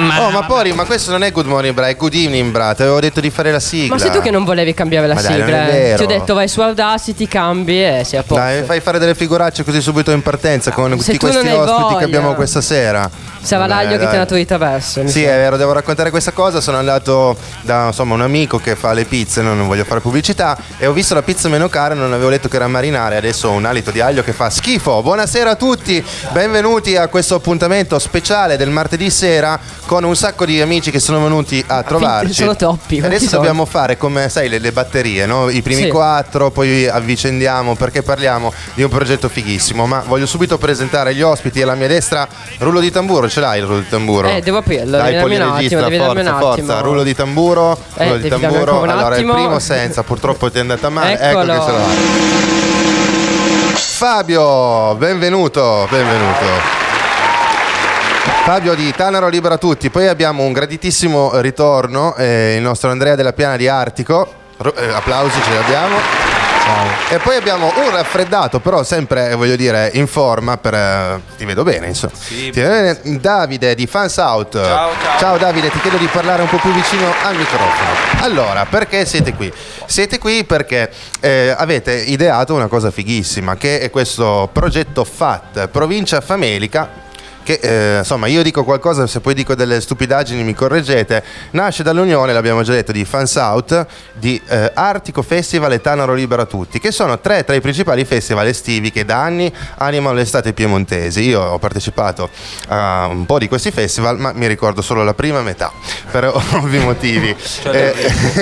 Oh, ma Pori, ma questo non è Good Morning Bra, è Good Evening Bra. Ti avevo detto di fare la sigla. Ma sei tu che non volevi cambiare la Ma dai, sigla? non è eh. vero. Ti ho detto vai su Audacity, cambi e sei a posto. Dai, mi fai fare delle figuracce così subito in partenza con Se tutti tu non questi ospiti voglia. che abbiamo questa sera. Sarà Dai, l'aglio che ti dai. ha dato di traverso. Sì, è vero, devo raccontare questa cosa. Sono andato da insomma, un amico che fa le pizze, non voglio fare pubblicità, e ho visto la pizza meno cara, non avevo letto che era marinare, adesso ho un alito di aglio che fa schifo. Buonasera a tutti, benvenuti a questo appuntamento speciale del martedì sera con un sacco di amici che sono venuti a trovarci. sono quanti adesso dobbiamo fare come, sai, le, le batterie, no? I primi Sì. quattro, poi avvicendiamo perché parliamo di un progetto fighissimo. Ma voglio subito presentare gli ospiti alla mia destra. Rullo di tamburo, ce l'hai il rullo di tamburo? Eh, devo aprirlo, Dai, un poliregista, attimo, forza, forza. Rullo di tamburo, Eh, rullo di tamburo. Allora, il primo senza, purtroppo ti è andata male. Eccolo. Ecco che ce l'ha. Fabio, benvenuto, benvenuto. Fabio di Tanaro Libera Tutti, poi abbiamo un graditissimo ritorno, eh, il nostro Andrea della Piana di Artico, eh, applausi ce li abbiamo. E poi abbiamo un raffreddato, però sempre, eh, voglio dire, in forma, per, eh, ti vedo bene, insomma. Ti vedo bene, Davide di Fans Out. Ciao, ciao. Davide, ti chiedo di parlare un po' più vicino al microfono. Allora, perché siete qui? Siete qui perché eh, avete ideato una cosa fighissima, che è questo progetto FAT, Provincia Famelica, che eh, insomma io dico qualcosa, se poi dico delle stupidaggini mi correggete, nasce dall'unione, l'abbiamo già detto, di Fans Out, di eh, Artico Festival e Tanaro Libera Tutti, che sono tre tra i principali festival estivi che da anni animano l'estate piemontesi. Io ho partecipato a un po' di questi festival, ma mi ricordo solo la prima metà, per ovvi motivi. Eh,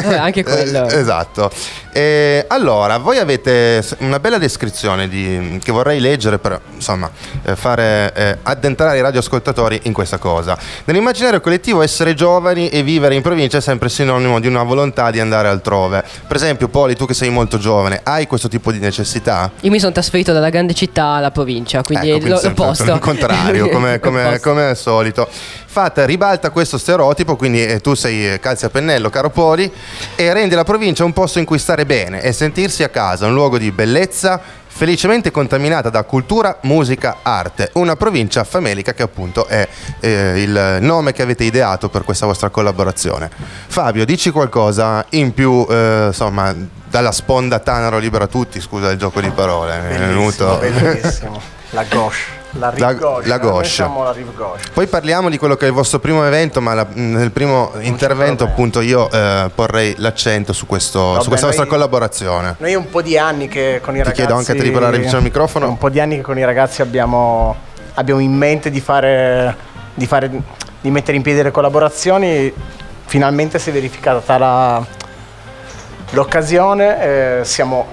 Vabbè, anche quello. eh, esatto. E allora, voi avete una bella descrizione di- che vorrei leggere per insomma, eh, fare eh, addentrare i radioascoltatori in questa cosa. Nell'immaginario collettivo essere giovani e vivere in provincia è sempre sinonimo di una volontà di andare altrove. Per esempio, Poli, tu che sei molto giovane, hai questo tipo di necessità? Io mi sono trasferito dalla grande città alla provincia, quindi, Ecco, quindi l'opposto. Il contrario, come, come- come al solito. Fate, ribalta questo stereotipo, quindi eh, tu sei eh, calzi a pennello, caro Poli, e rendi la provincia un posto in cui stare bene e sentirsi a casa, un luogo di bellezza felicemente contaminata da cultura, musica, arte. Una provincia famelica che appunto è eh, il nome che avete ideato per questa vostra collaborazione. Fabio, dici qualcosa in più, eh, insomma, dalla sponda Tanaro Libera Tutti, scusa il gioco di parole, mi è venuto... Bellissimo. La gauche. La rive gauche. la la gauche. Poi parliamo di quello che è il vostro primo evento, ma la- nel primo intervento problema. appunto io eh, porrei l'accento su, questo, Vabbè, su questa noi- vostra collaborazione. Noi un po' di anni che con i Ti ragazzi... chiedo anche a te di parlare vicino al microfono. Un po' di anni che con i ragazzi abbiamo, abbiamo in mente di fare, di fare... di mettere in piedi le collaborazioni. Finalmente si è verificata l'occasione. eh, siamo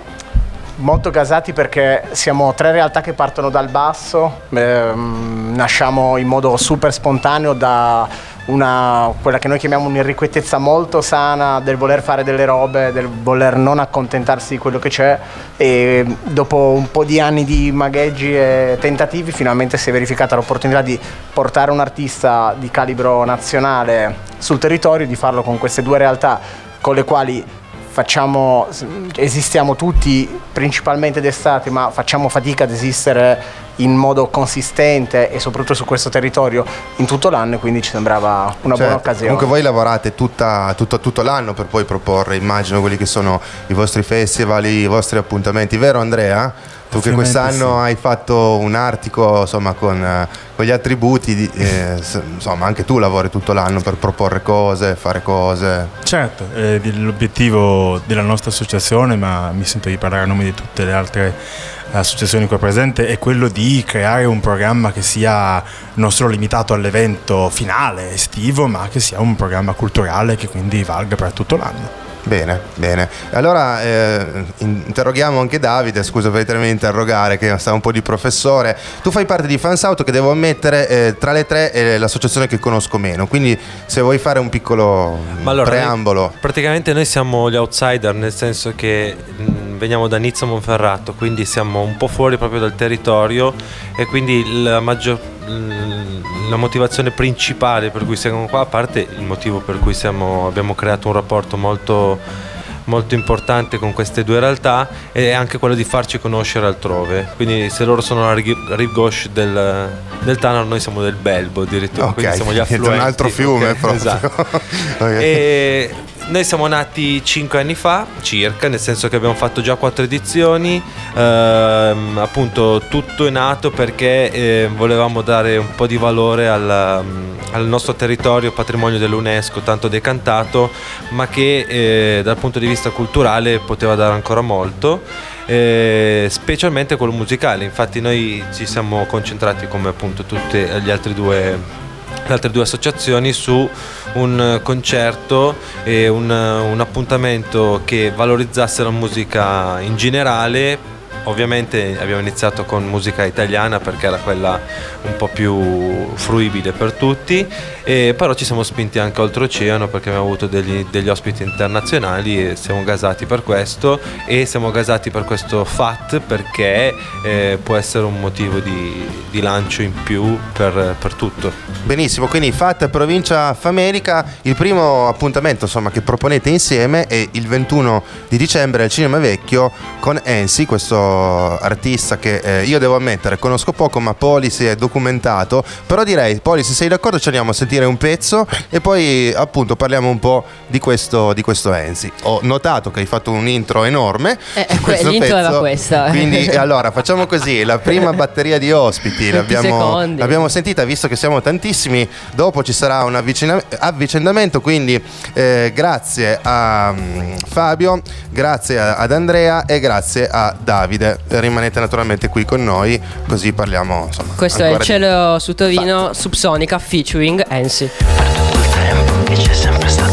molto gasati perché siamo tre realtà che partono dal basso, ehm, nasciamo in modo super spontaneo da una, quella che noi chiamiamo un'irrequietezza molto sana del voler fare delle robe, del voler non accontentarsi di quello che c'è e dopo un po' di anni di magheggi e tentativi finalmente si è verificata l'opportunità di portare un artista di calibro nazionale sul territorio, di farlo con queste due realtà con le quali facciamo, esistiamo tutti principalmente d'estate, ma facciamo fatica ad esistere in modo consistente e soprattutto su questo territorio in tutto l'anno, e quindi ci sembrava una buona Certo, occasione. Comunque voi lavorate tutta- tutto, tutto l'anno per poi proporre, immagino, quelli che sono i vostri festival, i vostri appuntamenti, vero Andrea? Tu che quest'anno sì. hai fatto un artico insomma, con, eh, con gli attributi, di- eh, insomma anche tu lavori tutto l'anno per proporre cose, fare cose. Certo, eh, l'obiettivo della nostra associazione, ma mi sento di parlare a nome di tutte le altre associazioni qua presenti, è quello di creare un programma che sia non solo limitato all'evento finale estivo, ma che sia un programma culturale che quindi valga per tutto l'anno. Bene, bene. Allora eh, in- interroghiamo anche Davide, scusa per tenermi a interrogare che sta un po' di professore. Tu fai parte di Fans Out che devo ammettere eh, tra le tre è l'associazione che conosco meno, quindi se vuoi fare un piccolo allora, preambolo. noi- praticamente noi siamo gli outsider, nel senso che mh, veniamo da Nizza Monferrato, quindi siamo un po' fuori proprio dal territorio e quindi la, maggior, la motivazione principale per cui siamo qua, a parte il motivo per cui siamo, abbiamo creato un rapporto molto molto importante con queste due realtà è anche quello di farci conoscere altrove. Quindi se loro sono la rive gauche del, del Tanaro, noi siamo del Belbo addirittura, Ok, quindi siamo gli affluenti. un altro fiume ok, proprio. esatto. Ok. E noi siamo nati 5 anni fa, circa, nel senso che abbiamo fatto già 4 edizioni. Ehm, appunto, tutto è nato perché eh, volevamo dare un po' di valore al, al nostro territorio, patrimonio dell'UNESCO, tanto decantato, ma che eh, dal punto di vista culturale poteva dare ancora molto. eh, specialmente quello musicale, infatti noi ci siamo concentrati come appunto tutte le altre due le altre due associazioni su un concerto e un, un appuntamento che valorizzasse la musica in generale. Ovviamente abbiamo iniziato con musica italiana perché era quella un po' più fruibile per tutti, e però ci siamo spinti anche oltreoceano perché abbiamo avuto degli, degli ospiti internazionali e siamo gasati per questo e siamo gasati per questo FAT perché eh, può essere un motivo di, di lancio in più per, per tutto. Benissimo, quindi FAT Provincia Famelica, il primo appuntamento insomma, che proponete insieme è il 21 di dicembre al Cinema Vecchio con Ensi, questo artista che eh, io devo ammettere conosco poco ma Poli si è documentato, però direi Poli se sei d'accordo ci andiamo a sentire un pezzo e poi appunto parliamo un po' di questo, di questo Ensi. Ho notato che hai fatto un intro enorme. Eh, questo l'intro era pezzo, questa. Quindi allora facciamo così, la prima batteria di ospiti 20 l'abbiamo, l'abbiamo sentita visto che siamo tantissimi, dopo ci sarà un avvicina- avvicendamento, quindi eh, grazie a mm, Fabio, grazie a- ad Andrea e grazie a Davide. Rimanete naturalmente qui con noi così parliamo insomma. Questo è il ancora di- cielo su Torino Subsonica featuring Ensi. tutto il tempo che ci è sempre stato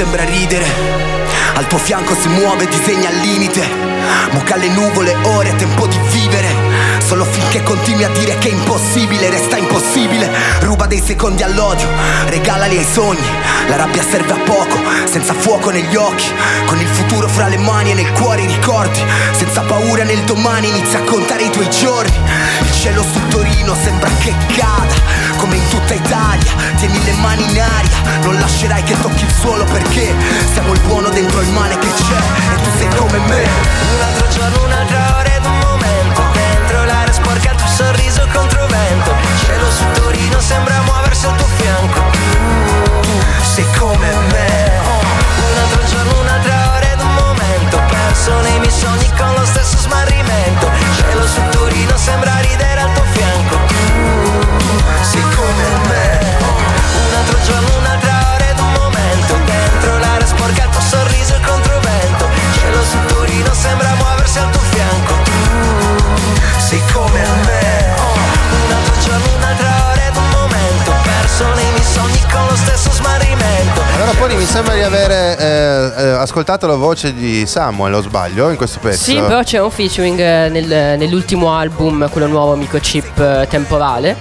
sembra ridere, al tuo fianco si muove, disegna al limite. Mucca le nuvole, ore, tempo di vivere. Solo finché continui a dire che è impossibile, resta impossibile. Ruba dei secondi all'odio, regalali ai sogni. La rabbia serve a poco, senza fuoco negli occhi. Con il futuro fra le mani e nel cuore i ricordi. Senza paura nel domani inizia a contare i tuoi giorni. Il cielo su Torino sembra che cada, come in tutta Italia. Tieni le mani in aria, non lascerai che tocchi il suolo perché Siamo il buono dentro il male che c'è e tu sei come me. Un altro giorno, un'altra ora ed un momento. Dentro l'aria sporca il tuo sorriso contro vento. Cielo su Torino sembra muoversi al tuo fianco. Tu sei come me. sono i miei sogni con lo stesso smarrimento. Cielo su Torino sembra ridere al tuo fianco. Tu sei come me. Un altro giorno, un'altra ora ed un momento. Dentro l'aria sporca, il tuo sorriso il controvento Cielo su Torino sembra muoversi al tuo fianco. Tu sei come me. Un altro giorno, un'altra ora ed un momento. Perso nei sembra di avere eh, eh, ascoltato la voce di Samuel, o sbaglio, in questo pezzo? Sì, però c'è un featuring eh, nel- nell'ultimo album, quello nuovo Microchip eh, temporale.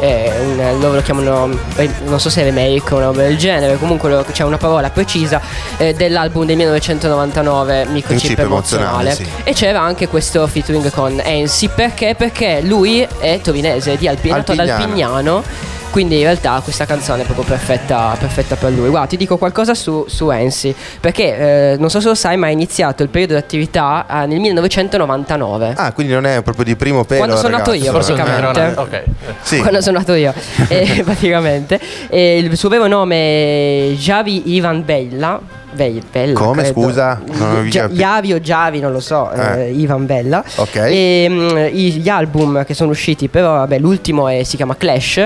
Un- loro lo chiamano, eh, non so se remake o una roba del genere, comunque lo- c'è una parola precisa eh, dell'album del 1999 Microchip Chip emozionale, emozionale. sì. E c'era anche questo featuring con Ensi perché? Perché lui è torinese, di Alpi, è nato ad Alpignano. Quindi in realtà questa canzone è proprio perfetta, perfetta per lui. Guarda, ti dico qualcosa su, su Ensi, perché eh, non so se lo sai, ma ha iniziato il periodo di attività eh, nel 1999. Ah, quindi non è proprio di primo pelo. Quando sono nato io, praticamente. era una- Ok. Sì. Quando sono nato io, eh, praticamente. E il suo vero nome è Javi Ivan Bella. Be- Bella Come, credo. scusa? Gia-. Javi o Javi, non lo so. Eh. eh, Ivan Bella. Ok. E mm, i- gli album che sono usciti, però, vabbè, l'ultimo è- si chiama Clash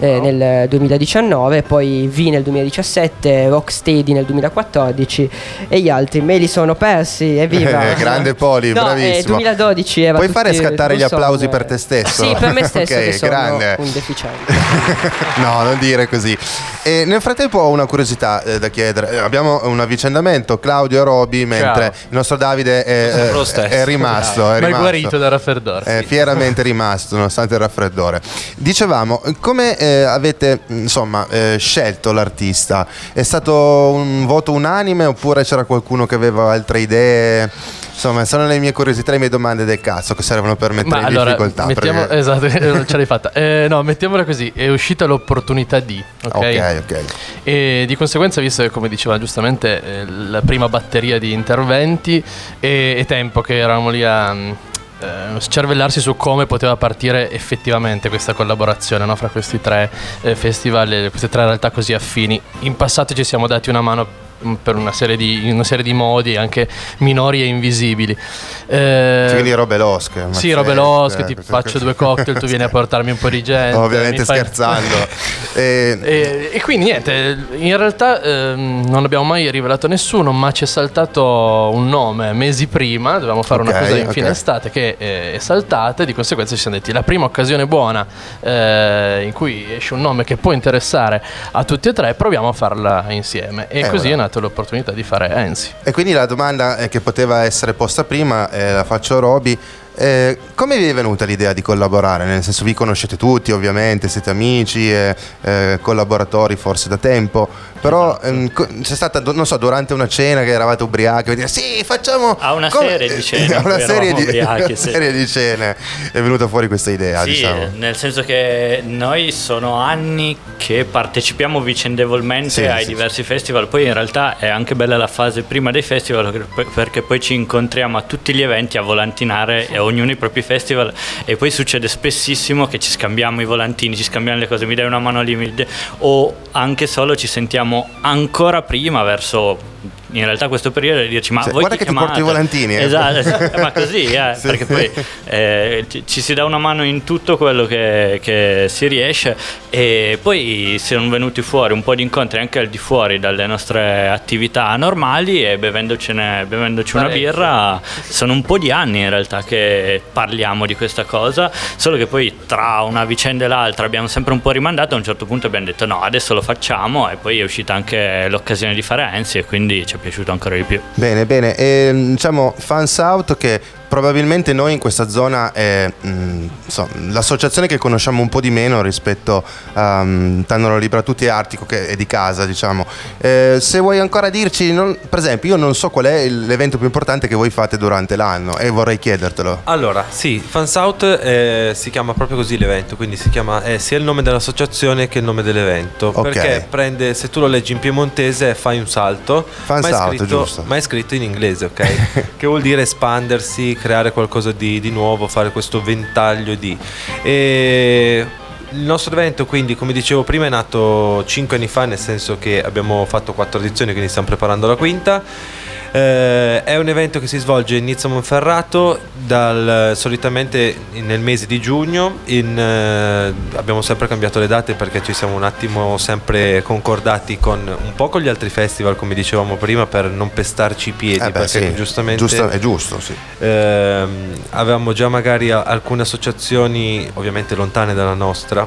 eh, nel 2019, poi V nel 2017, Rocksteady nel 2014 e gli altri me li sono persi. Evviva! Eh, grande Poli, no, bravissimo. Eh, 2012 era Puoi tutti- fare scattare gli applausi eh. per te stesso? Sì, per me stesso Ok, che sono grande. un deficiente. no, non dire così. E nel frattempo ho una curiosità da chiedere. Abbiamo un avvicendamento, Claudio e Roby, mentre il nostro Davide è, Lo eh, stesso. è rimasto. È Ma è rimasto. guarito dal raffreddore. È fieramente rimasto nonostante il raffreddore. Dicevamo, come eh, avete insomma eh, scelto l'artista? È stato un voto unanime oppure c'era qualcuno che aveva altre idee? Insomma, sono le mie curiosità, le mie domande del cazzo che servono per mettere Ma in allora, difficoltà. mettiamo, perché- esatto, ce l'hai fatta. Eh, no, mettiamola così, è uscita l'opportunità di, ok? Ok, ok. E di conseguenza, visto che come diceva giustamente, eh, la prima batteria di interventi e, e tempo che eravamo lì a mm, eh, scervellarsi su come poteva partire effettivamente questa collaborazione no, fra questi tre eh, festival queste tre realtà così affini. In passato ci siamo dati una mano per una serie di, una serie di modi anche minori e invisibili. Eh, Cioè, quindi robe losche. sì, robe losche, ti queste faccio due cocktail, tu vieni a portarmi un po' di gente. Ovviamente fai- scherzando. E- E, e quindi niente, in realtà ehm, non abbiamo mai rivelato nessuno, ma ci è saltato un nome mesi prima, dovevamo fare Ok, una cosa in ok. fine estate che eh, è saltata e di conseguenza ci siamo detti la prima occasione buona eh, in cui esce un nome che può interessare a tutti e tre, proviamo a farla insieme. E Eh, così è nata l'opportunità di fare Ensi. E quindi la domanda eh, che poteva essere posta prima, eh, la faccio a Roby. Eh, come vi è venuta l'idea di collaborare? Nel senso, vi conoscete tutti, ovviamente, siete amici, e, eh, collaboratori forse da tempo. Però Esatto. ehm, co- c'è stata, non so, durante una cena che eravate ubriachi, e dire sì, facciamo. A una come-" serie di cene, A una serie di, ubriachi, una sì. serie di cene è venuta fuori questa idea, Sì, diciamo. nel senso che noi sono anni che partecipiamo vicendevolmente Sì, ai sì, diversi festival, poi in realtà è anche bella la fase prima dei festival perché poi ci incontriamo a tutti gli eventi a volantinare e ognuno i propri festival e poi succede spessissimo che ci scambiamo i volantini, ci scambiamo le cose, mi dai una mano lì mi o anche solo ci sentiamo ancora prima verso in realtà questo periodo di dirci ma Cioè, voi guarda che ti porto i chiamate?" volantini, eh. esatto, esatto, ma così eh, Sì. perché poi eh, ci, ci si dà una mano in tutto quello che, che si riesce e poi sono venuti fuori un po' di incontri anche al di fuori dalle nostre attività normali e bevendocene, bevendoci una birra sono un po' di anni in realtà che parliamo di questa cosa solo che poi tra una vicenda e l'altra abbiamo sempre un po' rimandato a un certo punto abbiamo detto no adesso lo facciamo e poi è uscita anche l'occasione di fare Ensi e quindi ci è piaciuto ancora di più Bene, bene. E, diciamo Fans Out che probabilmente noi in questa zona è mm, insomma, l'associazione che conosciamo un po' di meno rispetto a um, Tannolo Libera Tutti e Artico che è di casa, diciamo. Eh, se vuoi ancora dirci, non- per esempio, io non so qual è l'evento più importante che voi fate durante l'anno e vorrei chiedertelo. Allora, sì, Fans Out eh, si chiama proprio così l'evento, quindi si chiama è sia il nome dell'associazione che il nome dell'evento. Ok. Perché prende, se tu lo leggi in piemontese, fai un salto, Fans ma, è Out, scritto, giusto. ma è scritto in inglese, ok? che vuol dire espandersi, creare qualcosa di, di nuovo, fare questo ventaglio di. E il nostro evento, quindi, come dicevo prima, è nato 5 anni fa, nel senso che abbiamo fatto 4 edizioni, quindi stiamo preparando la quinta. Eh, è un evento che si svolge in Nizza Monferrato dal, solitamente nel mese di giugno. In, eh, abbiamo sempre cambiato le date perché ci siamo un attimo sempre concordati con un po' con gli altri festival, come dicevamo prima, per non pestarci i piedi. Eh beh, perché sì, giustamente giusto- è giusto, sì. ehm, avevamo già magari alcune associazioni, ovviamente lontane dalla nostra,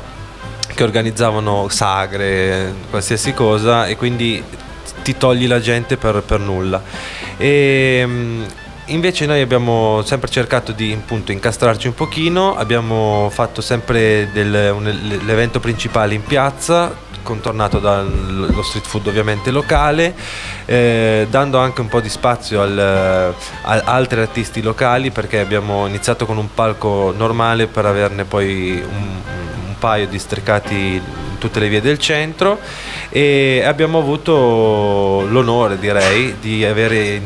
che organizzavano sagre, qualsiasi cosa e quindi ti togli la gente per, per nulla. E, mm, Invece noi abbiamo sempre cercato di appunto, incastrarci un pochino, abbiamo fatto sempre del, un- l'evento principale in piazza, contornato dallo street food ovviamente locale, eh, dando anche un po' di spazio al- a altri artisti locali perché abbiamo iniziato con un palco normale per averne poi un, un paio districati in tutte le vie del centro e abbiamo avuto l'onore direi di avere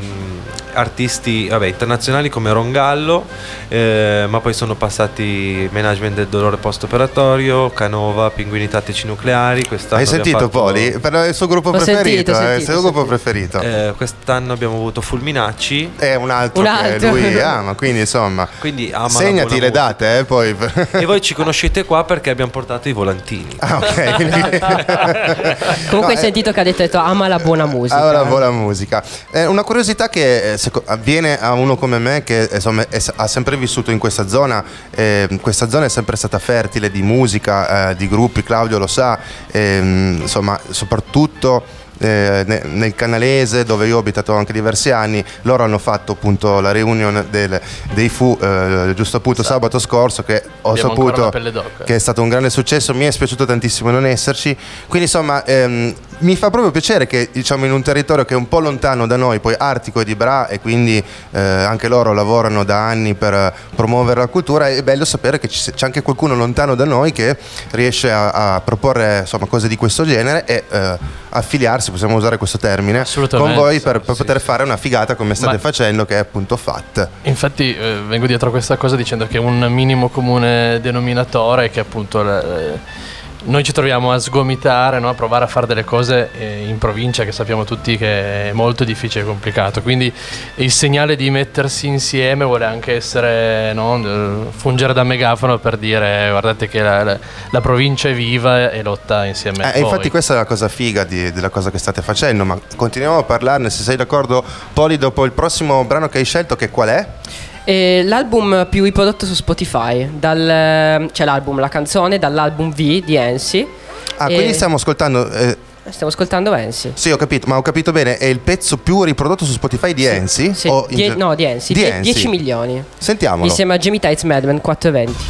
artisti vabbè, internazionali come Rongallo, eh, ma poi sono passati Management del dolore post-operatorio, Canova, Pinguini tattici nucleari. Hai sentito fatto- Poli? Per il suo gruppo Ho preferito, sentito, eh, sentito, il suo gruppo preferito. Eh, quest'anno abbiamo avuto Fulminacci. È un altro Un che altro. lui ama, quindi insomma. Quindi ama la Segnati le date, eh, poi. E voi ci conoscete qua perché abbiamo portato i volantini. Ah, ok. Comunque No, hai eh, sentito che ha detto ama la buona musica. Allora, buona musica. Eh, una curiosità che avviene a uno come me che eh, insomma, è- ha sempre vissuto in questa zona, eh, questa zona è sempre stata fertile di musica, eh, di gruppi, Claudio lo sa, ehm, insomma soprattutto eh, ne- nel canalese dove io ho abitato anche diversi anni, loro hanno fatto appunto la reunion del- dei Fu eh, giusto appunto sabato scorso che ho Abbiamo saputo che è stato un grande successo, mi è spiaciuto tantissimo non esserci, quindi insomma ehm, mi fa proprio piacere che diciamo in un territorio che è un po' lontano da noi, poi Artico e di Bra e quindi eh, anche loro lavorano da anni per promuovere la cultura, è bello sapere che c'è anche qualcuno lontano da noi che riesce a, a proporre insomma, cose di questo genere e eh, affiliarsi, possiamo usare questo termine, con voi per, per sì, poter fare una figata come state Ma- facendo che è appunto FAT. Infatti eh, vengo dietro a questa cosa dicendo che un minimo comune denominatore è che appunto eh, noi ci troviamo a sgomitare, no? a provare a fare delle cose eh, in provincia che sappiamo tutti che è molto difficile e complicato. Quindi il segnale di mettersi insieme vuole anche essere no? fungere da megafono per dire guardate che la, la- la provincia è viva e lotta insieme a Eh, infatti questa è la cosa figa di- della cosa che state facendo, ma continuiamo a parlarne, se sei d'accordo Poli, dopo il prossimo brano che hai scelto, che qual è? E l'album più riprodotto su Spotify, dal, c'è l'album, la canzone dall'album V di Ensi. Ah, E- quindi stiamo ascoltando... eh, Stiamo ascoltando Ensi. sì, ho capito, ma ho capito bene, è il pezzo più riprodotto su Spotify di Ensi? Sì, in die- ge- no, di Ensi, Di die- Ensi. 10 milioni. Sentiamolo. Insieme a Jimmy Tights Madman 420.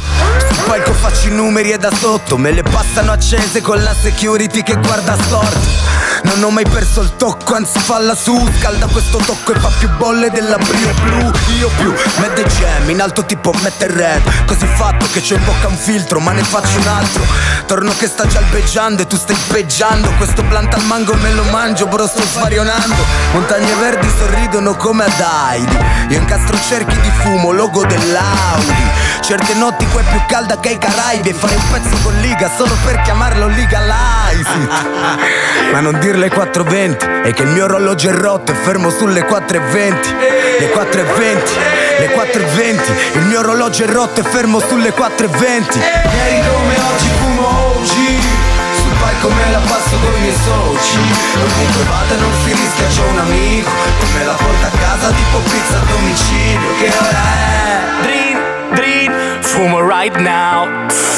Sul palco faccio i numeri e da sotto me le passano accese con la security che guarda storto. Non ho mai perso il tocco, anzi falla su, scalda questo tocco e fa più bolle della brio blu. Io più, mette jam, in alto tipo mette red. Così fatto che c'ho in bocca un filtro, ma ne faccio un altro. Torno che sta già albeggiando e tu stai peggiando. Questo plant al mango me lo mangio, bro, sto svarionando. Montagne verdi sorridono come ad Heidi. Io incastro cerchi di fumo, logo dell'Audi. Certe notti qua è più calda che ai Caraibi E fare un pezzo con Liga solo per chiamarlo Legalize it. Ma non dirle 420 È che il mio orologio è rotto e fermo sulle 420 Le 420 Le 420 Il mio orologio è rotto e fermo sulle 420 Ieri come oggi sul palco me la passo con i miei soci. Ovunque vada non si rischia, c'ho un amico. Che me la porta a casa tipo pizza a domicilio. Che ora è? Drin, drin, fumo right now.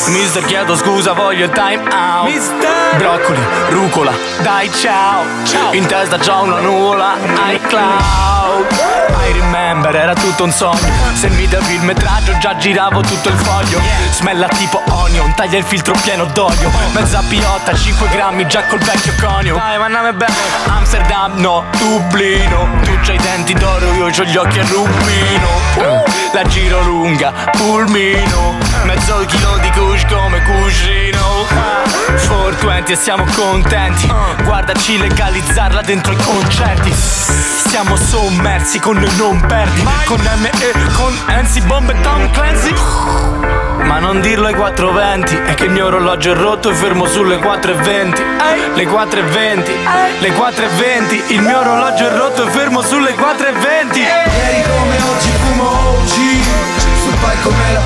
Mister chiedo scusa voglio il time out. Mister! Broccoli, rucola, dai ciao. In testa c'ho una nuvola, iCloud I remember, era tutto un sogno. Se mi davi il metraggio già giravo tutto il foglio. Smella tipo onion, taglia il filtro pieno d'olio. Mezza piotta, 5 grammi già col vecchio conio. Dai ma nome bene. Amsterdam no, Dublino. Tu c'hai i denti d'oro, io c'ho gli occhi a rubino. Uh, La giro lunga, pulmino Mezzo chilo di kush come cuscino. 420 e siamo contenti. Guardaci legalizzarla dentro i concerti. Siamo sommersi con noi non perdi. Con M e con Enzi, bombe Tom Clancy. Ma non dirlo ai 420 È che il mio orologio è rotto e fermo sulle 420 Le 420 Le 420 Il mio orologio è rotto e fermo sulle 420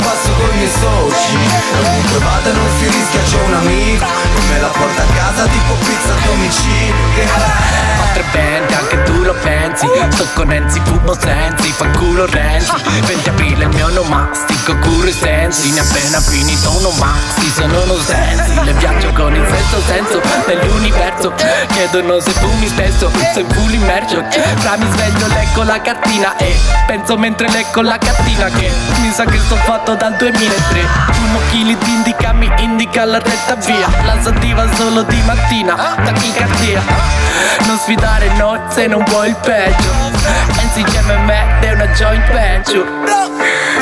passo con i miei soci. Ovunque vada non si rischia, c'ho un amico. Che me la porta a casa tipo pizza a domicilio. Che è? 420 anche tu lo pensi. Sto con Enzi, fumo sensi, fa culo Renzi. 20 aprile il mio nomastico, curo i sensi. Ne appena finito uno maxi, sono uno sensi. Le viaggio con il sesto senso nell'universo. Chiedono se fumi spesso, se full immerso Fra mi sveglio, leggo la cartina e penso mentre leggo la cartina Che mi sa che sto fatto dal 2003 Uno chili di indica mi indica la retta via. La sativa solo di mattina, tachicardia Non sfidare noi se non vuoi il peggio. Enzi me è una joint venture.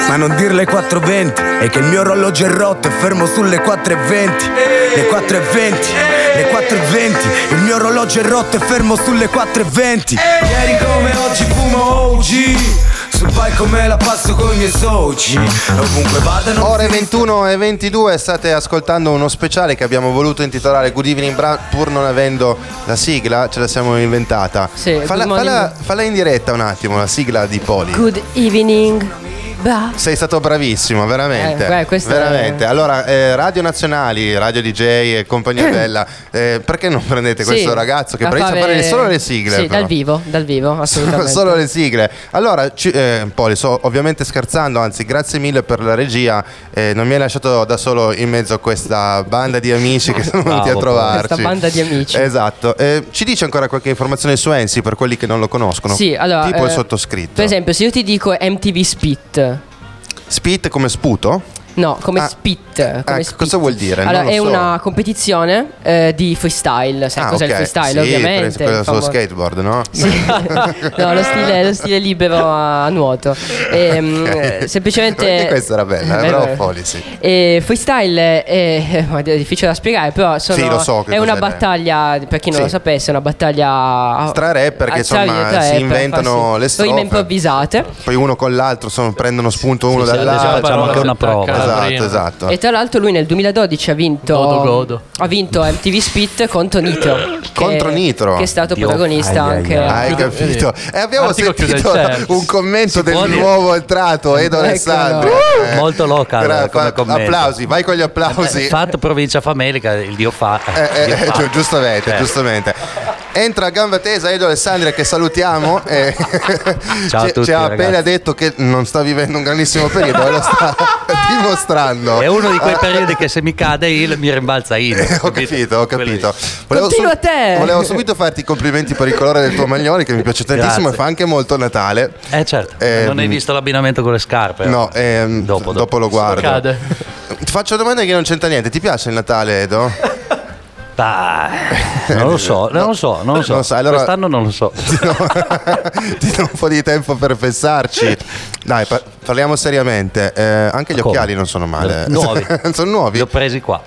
Ma non dir le 4.20 È che il mio orologio è rotto e fermo sulle 4.20 Le 4.20 le 4.20 Il mio orologio è rotto e fermo sulle 4.20 Ieri come oggi fumo OG Sul palco me la passo con i miei soci Ovunque vadano Ore 21 e 22 state ascoltando uno speciale che abbiamo voluto intitolare Good Evening Bra pur non avendo la sigla, ce la siamo inventata. Sì, falla, falla- falla in diretta un attimo, la sigla di Poli. Good evening. Bra. Sei stato bravissimo, veramente. Eh, beh, questo è- veramente. Allora, eh, radio nazionali, radio DJ e compagnia bella, eh, perché non prendete Sì, questo ragazzo che a bravissimo a fare solo le sigle? Sì, però. dal vivo, dal vivo, assolutamente. Solo le sigle. Allora, ci- eh, Poli, sto ovviamente scherzando, anzi, grazie mille per la regia. eh, non mi hai lasciato da solo in mezzo a questa banda di amici che sono venuti a trovarci. Questa banda di amici. Esatto. Eh, ci dice ancora qualche informazione su Ensi per quelli che non lo conoscono? Sì, allora, Tipo il sottoscritto. Per esempio, se io ti dico MTV Spit, Spit come sputo? No, come Ah, Spit. Come eh, spit. cosa vuol dire? Allora, è so. una competizione eh, di freestyle. Sai Ah, cos'è ok. il freestyle, Sì, ovviamente. quello sullo skateboard, no? no, lo stile, lo stile libero a, nuoto. Ehm, eh, semplicemente. Anche questa era bella, Eh, eh, però beh. Poli, sì. E freestyle è, è difficile da spiegare, però sono- Sì, lo so che è una battaglia, per chi non Sì. lo sapesse, è una battaglia Tra rapper che insomma tra si inventano le strofe. Rime improvvisate. Poi uno con l'altro insomma, prendono spunto uno sì, dall'altro. facciamo anche una prova. Esatto, esatto. E tra l'altro lui nel 2012 ha vinto Godo, godo. Ha vinto MTV Spit contro Nitro. che- Contro Nitro? Che è stato Dio. protagonista Ai, anche ai. Hai Chiude- capito? E abbiamo il sentito un commento del può dire? nuovo entrato, Edo Eccolo. Alessandri. Eh, Molto local gra- come fa- commento. Applausi, vai con gli applausi. Fatto provincia famelica, il dio fa. Eh, eh, Dio fa. giu- giustamente, Eh. giustamente. Entra a gamba tesa Edo Alessandria che salutiamo. e Ciao tutti, ci ha ragazzi. appena detto che non sta vivendo un grandissimo periodo e lo sta dimostrando. È uno di quei periodi che se mi cade il mi rimbalza in. ho capito, ho capito. Continua sub- te. volevo subito farti i complimenti per il colore del tuo maglione che mi piace tantissimo Grazie. e fa anche molto Natale. Eh certo, Ehm, non hai visto l'abbinamento con le scarpe? No, ehm, Dopo, dopo, dopo. lo guardo. Ti faccio una domanda che non c'entra niente. Ti piace il Natale, Edo? Dai, non lo so, non lo so, non lo so. Non sai, allora- Quest'anno non lo so. Ti do un po' di tempo per pensarci. Dai, pa- parliamo seriamente. Eh, anche gli Come? occhiali non sono male. Nuovi. sono nuovi. Li ho presi qua.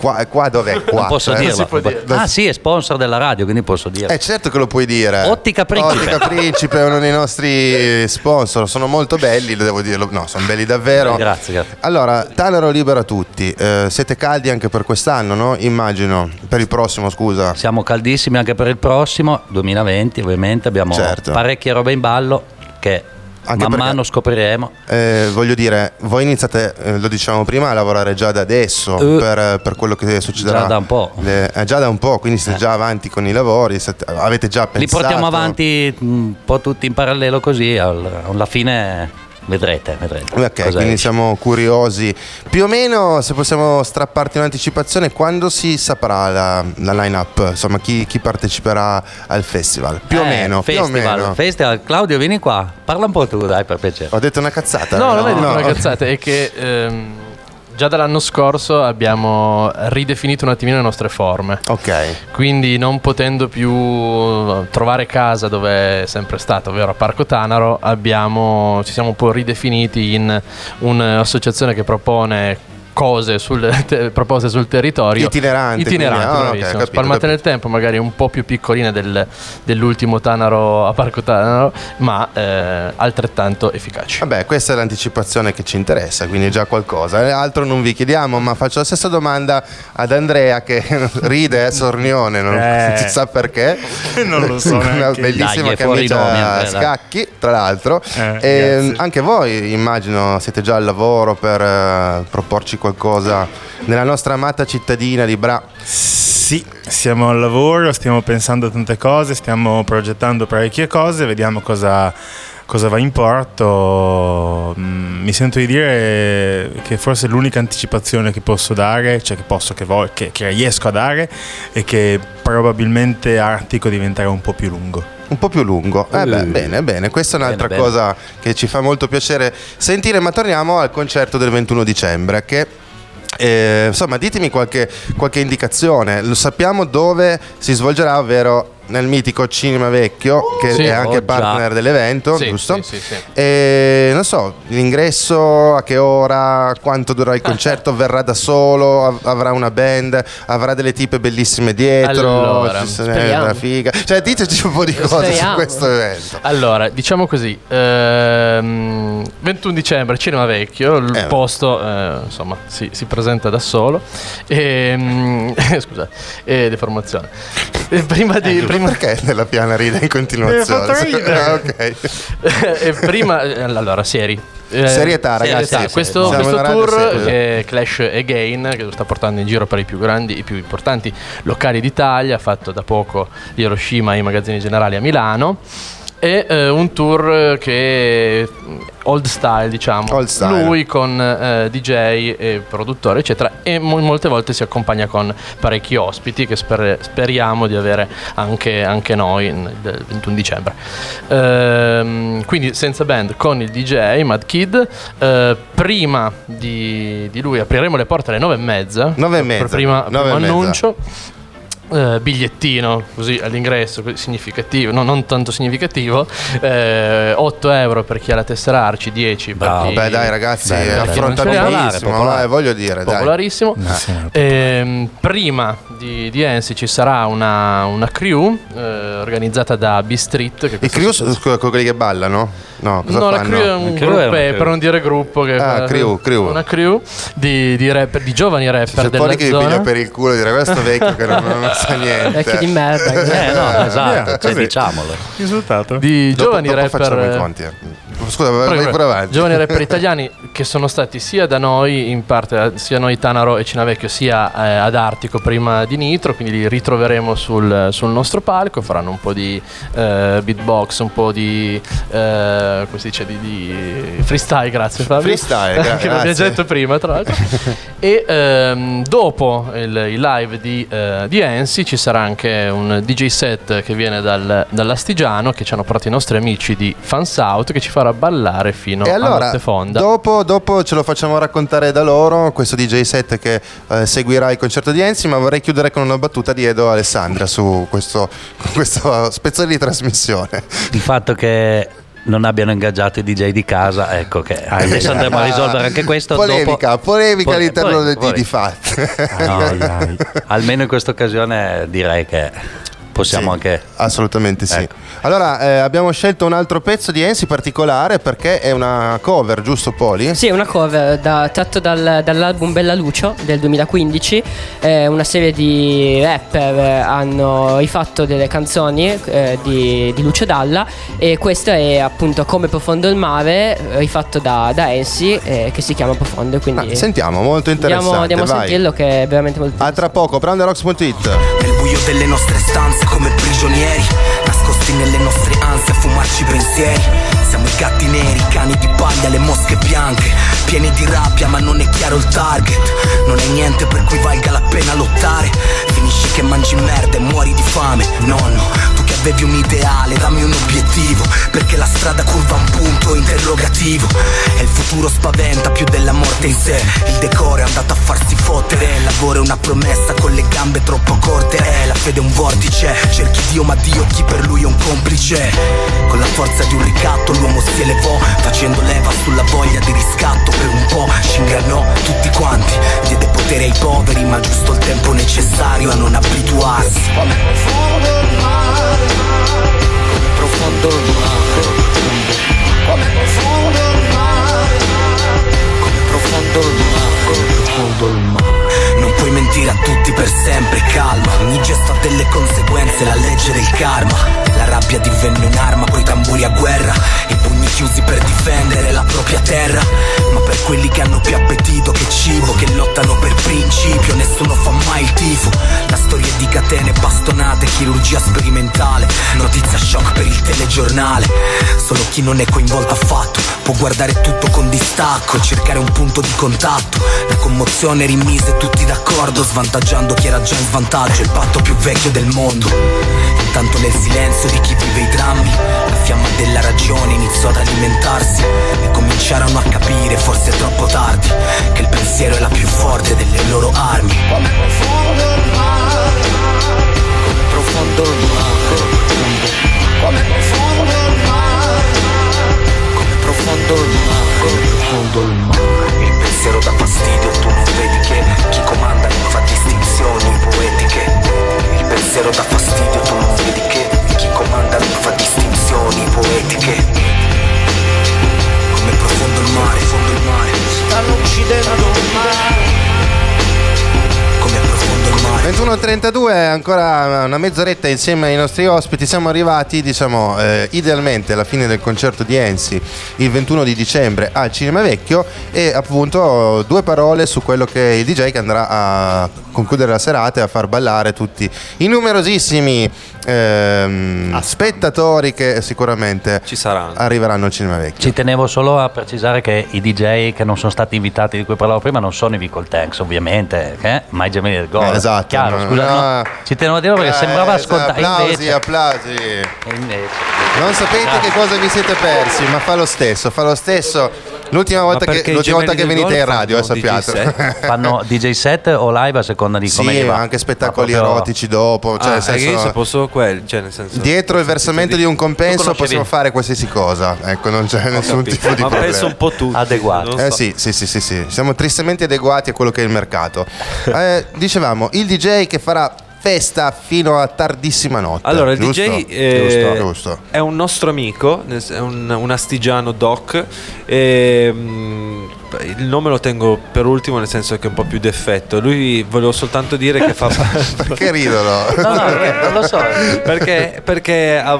Qua, qua dov'è? Qua. Non posso dirlo. può dire. Ah sì, è sponsor della radio, quindi posso dire. Eh certo che lo puoi dire. Ottica Principe. Ottica Principe è uno dei nostri sponsor, sono molto belli, devo dirlo. No, sono belli davvero. Grazie, grazie. Allora, Tanaro libera tutti. Eh, siete caldi anche per quest'anno, no? Immagino. Per il prossimo, scusa. Siamo caldissimi anche per il prossimo, 2020 ovviamente, abbiamo Certo. parecchie robe in ballo che Anche man mano scopriremo. Eh, voglio dire, voi iniziate, eh, lo dicevamo prima, a lavorare già da adesso Eh. per, per quello che succederà. Già da un po'. Le- eh, già da un po', quindi siete già avanti con i lavori, siete- avete già pensato. Li portiamo avanti un po' tutti in parallelo così, al- alla fine vedrete, vedrete. Ok, cosa quindi siamo curiosi. Più o meno, se possiamo strapparti un'anticipazione, quando si saprà la, la line-up? Insomma, chi, chi parteciperà al festival? Più o Eh, meno, più o Festival, meno. festival. Claudio, vieni qua, parla un po' tu, dai, per piacere. Ho detto una cazzata? No, non è una cazzata, è che ehm, già dall'anno scorso abbiamo ridefinito un attimino le nostre forme. Ok. Quindi non potendo più trovare casa dove è sempre stato, ovvero a Parco Tanaro, abbiamo, ci siamo un po' ridefiniti in un'associazione che propone cose sul, te- proposte sul territorio Itineranti, itineranti quindi, ah, ok, bravissimo. capito, spalmate capito. nel tempo magari un po' più piccoline del- dell'ultimo Tanaro a Parco Tanaro ma eh, altrettanto efficaci Vabbè, questa è l'anticipazione che ci interessa, quindi è già qualcosa. Eh, Altro non vi chiediamo, ma faccio la stessa domanda ad Andrea che ride, è sornione, non Eh. si sa perché. Non lo so Una bellissima Dai, camicia a scacchi, tra l'altro. Eh, E grazie. anche voi, immagino, siete già al lavoro per eh, proporci qualcosa nella nostra amata cittadina di Bra. Sì, siamo al lavoro, stiamo pensando a tante cose, stiamo progettando parecchie cose, vediamo cosa, cosa va in porto. Mm, Mi sento di dire che forse l'unica anticipazione che posso dare, cioè che posso, che, vo- che- che riesco a dare, è che probabilmente Artico diventerà un po' più lungo. Un po' più lungo. Eh beh, bene, bene. Questa è un'altra Bene, bene. cosa che ci fa molto piacere sentire, ma torniamo al concerto del 21 dicembre che eh, insomma, ditemi qualche, qualche indicazione. Lo sappiamo dove si svolgerà, ovvero nel mitico Cinema Vecchio, che Sì. è anche Oh, già. partner dell'evento, Sì, giusto? sì. E non so, l'ingresso, a che ora, quanto durerà il concerto, verrà da solo, av- avrà una band, avrà delle tipe bellissime dietro, Allora, una figa. Cioè, diteci un po' di cose su Speriamo. questo evento. Allora, diciamo così, ehm, 21 dicembre, Cinema Vecchio, il Eh. posto eh, insomma si, si presenta da solo. E, scusa, e deformazione. E prima di... Prima- perché nella piana ride in continuazione? Mi ha fatto ridere. Ah, ok. e prima, eh, allora, seri. Eh, Serietà, ragazzi. serietà. Sì, Questo, questo tour è Clash Again, che lo sta portando in giro per i più grandi, i più importanti locali d'Italia, fatto da poco di Hiroshima ai magazzini generali a Milano. È eh, un tour che old style, diciamo. Old style. Lui con eh, DJ e produttore, eccetera. E mo- molte volte si accompagna con parecchi ospiti che sper- speriamo di avere anche, anche noi del 21 dicembre. Ehm, quindi senza band con il DJ Mad Kid. Eh, prima di, di lui apriremo le porte alle nove e mezza. Nove e Per mezza, prima, primo e mezza. Eh, bigliettino così all'ingresso significativo, no, non tanto significativo, eh, 8 euro per chi ha la tessera Arci, 10 per chi Beh, dai, ragazzi, l'ha. affrontabilissimo, Popolare, eh, voglio dire, dai. popolarissimo. Eh. Ehm, prima di, di Ensi ci sarà una, una crew eh, organizzata da B-Street. Che I crew sono quelli che ballano? No, cosa No, la crew è un gruppo, per non dire gruppo. Che Ah, crew, crew. Una crew di, di, rapper, di giovani rapper C'è della fuori che mi zona. piglia per il culo e dire questo vecchio che non, non sa niente. Vecchio di merda. Eh, no, esatto, cioè, così. diciamolo. Risultato? Di Dopo- giovani dopo rapper. facciamo i conti, eh. Scusa, vai, vai pure avanti. Giovani rapper italiani che sono stati sia da noi, in parte, sia noi Tanaro e Cinavecchio, sia eh, ad Artico prima di Nitro, quindi li ritroveremo sul, sul nostro palco, faranno un po' di eh, beatbox, un po' di, eh, come si dice, di, di freestyle, grazie Fabio. Freestyle, gra- che l'abbiamo detto prima tra l'altro. e ehm, dopo il, il live di, eh, di Ensi ci sarà anche un DJ set che viene dal, dall'Astigiano, che ci hanno portato i nostri amici di Fans Out, che ci farà ballare fino e a allora, notte fonda. dopo, dopo ce lo facciamo raccontare da loro, questo DJ set che eh, seguirà il concerto di Enzi, ma vorrei chiudere con una battuta di Edo Alessandra su questo, questo spezzone di trasmissione. Il fatto che non abbiano ingaggiato i DJ di casa, ecco che adesso andremo a risolvere anche questo. Polemica, dopo- polemica Pole- all'interno polemica, di, di polemica. Fat. No, almeno in questa occasione direi che possiamo Sì, anche... Assolutamente sì. Ecco. Allora, eh, abbiamo scelto un altro pezzo di Enzi particolare perché è una cover, giusto Poli? Sì, è una cover da- tratto dal- dall'album Bella Lucio del 2015. Eh, una serie di rapper eh, hanno rifatto delle canzoni eh, di, di Lucio Dalla e questo è appunto Come Profondo il mare, rifatto da, da Ensi, eh, che si chiama Profondo. Quindi Ah, sentiamo, molto interessante. andiamo, andiamo a sentirlo che è veramente molto A tra poco, branderocks.it. Nel buio delle nostre stanze come prigionieri Nascosti nelle nostre ansie a fumarci pensieri. Siamo i gatti neri, i cani di paglia, le mosche bianche Pieni di rabbia ma non è chiaro il target. Non è niente per cui valga la pena lottare. Finisci che mangi merda e muori di fame Nonno, tu avevi un ideale, dammi un obiettivo Perché la strada curva un punto interrogativo. E il futuro spaventa più della morte in sé. Il decoro è andato a farsi fottere Il lavoro è una promessa con le gambe troppo corte. Eh, la fede è un vortice Cerchi Dio ma Dio chi per lui è un complice. Con la forza di un ricatto l'uomo si elevò Facendo leva sulla voglia di riscatto. Per un po' ci ingannò tutti quanti Diede potere ai poveri ma giusto il tempo necessario a non abituarsi profondo il come profondo il mare. Come profondo il mare. Profondo il mare Non puoi mentire a tutti per sempre, calma. Ogni gesto ha delle conseguenze, la legge del karma. La rabbia divenne un'arma, coi tamburi a guerra. I pugni chiusi per difendere la propria terra. Ma per quelli che hanno più appetito che cibo Che lottano per principio, nessuno fa mai il tifo. La storia è di catene, bastonate, chirurgia sperimentale, notizia shock per il telegiornale. Solo chi non è coinvolto affatto può guardare tutto con distacco e cercare un punto di contatto. La commozione rimise tutti d'accordo, svantaggiando chi era già in svantaggio, il patto più vecchio del mondo. Intanto nel silenzio di chi vive i drammi, la fiamma della ragione iniziò ad alimentarsi e cominciarono a capire, forse troppo tardi, che il pensiero è la più forte delle loro armi. Come profondo il mare, come profondo il mare, come profondo il mare, come profondo il mare, profondo il mare. Pensiero dà fastidio, tu non vedi che chi comanda non fa distinzioni poetiche. Il pensiero dà fastidio, tu non vedi che chi comanda non fa distinzioni poetiche. Come profondo il mare, profondo il mare. Stanno uccidendo 21.32, ancora una mezz'oretta insieme ai nostri ospiti. Siamo arrivati, diciamo, eh, idealmente alla fine del concerto di Enzi il 21 di dicembre al Cinema Vecchio e appunto due parole su quello che è il DJ che andrà a concludere la serata e a far ballare tutti i numerosissimi ehm, spettatori che sicuramente Ci saranno. arriveranno al Cinema Vecchio. Ci tenevo solo a precisare che i DJ che non sono stati invitati di cui parlavo prima non sono i Vicol Tanks, ovviamente, eh? ma i gemelli del gol. Eh, esatto, Chiaro, scusa, no. no. Ci tenevo a dirlo perché Eh, sembrava scontato. applausi, Invece, applausi. e invece. Non sapete che cosa vi siete persi, ma fa lo stesso, fa lo stesso. L'ultima volta, che, l'ultima volta che venite in radio, eh, fanno DJ sappiate. Fanno DJ set o live a seconda di come Sì, ma anche spettacoli Ma proprio- erotici dopo. Cioè, Ah, nel senso- io sapevo solo quelli, cioè nel senso... dietro il versamento di un compenso possiamo fare qualsiasi cosa. Ecco, non c'è nessun capito. tipo di Ma problema. penso un po' tutti. Adeguato. non Eh so. sì, sì, sì, sì, sì. siamo tristemente adeguati a quello che è il mercato. Eh, dicevamo, il DJ che farà festa fino a tardissima notte. Allora, il giusto? DJ eh, giusto, giusto. è un nostro amico, è un, un astigiano doc. E, mm, il nome lo tengo per ultimo, nel senso che è un po' più d'effetto. Lui volevo soltanto dire che fa. Perché ridono? No, no, non lo so. perché perché a,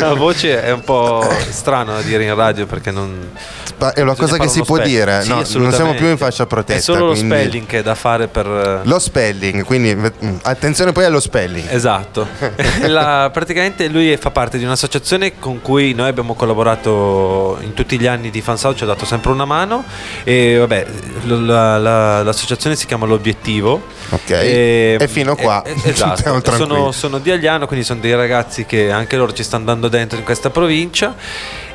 a voce è un po' strano da dire in radio perché non. Ma è una cosa che si può dire, Sì, no, non siamo più in fascia protetta. È solo lo quindi- spelling che è da fare per. Lo spelling, quindi mm, attenzione poi allo spelling. Esatto, La- praticamente lui fa parte di un'associazione con cui noi abbiamo collaborato in tutti gli anni di Fansouth, ci ha dato sempre una mano e vabbè, la- la- l'associazione si chiama L'Obiettivo. Ok. E, E fino qua e- esatto, sono, sono di Agliano, quindi sono dei ragazzi che anche loro ci stanno dando dentro in questa provincia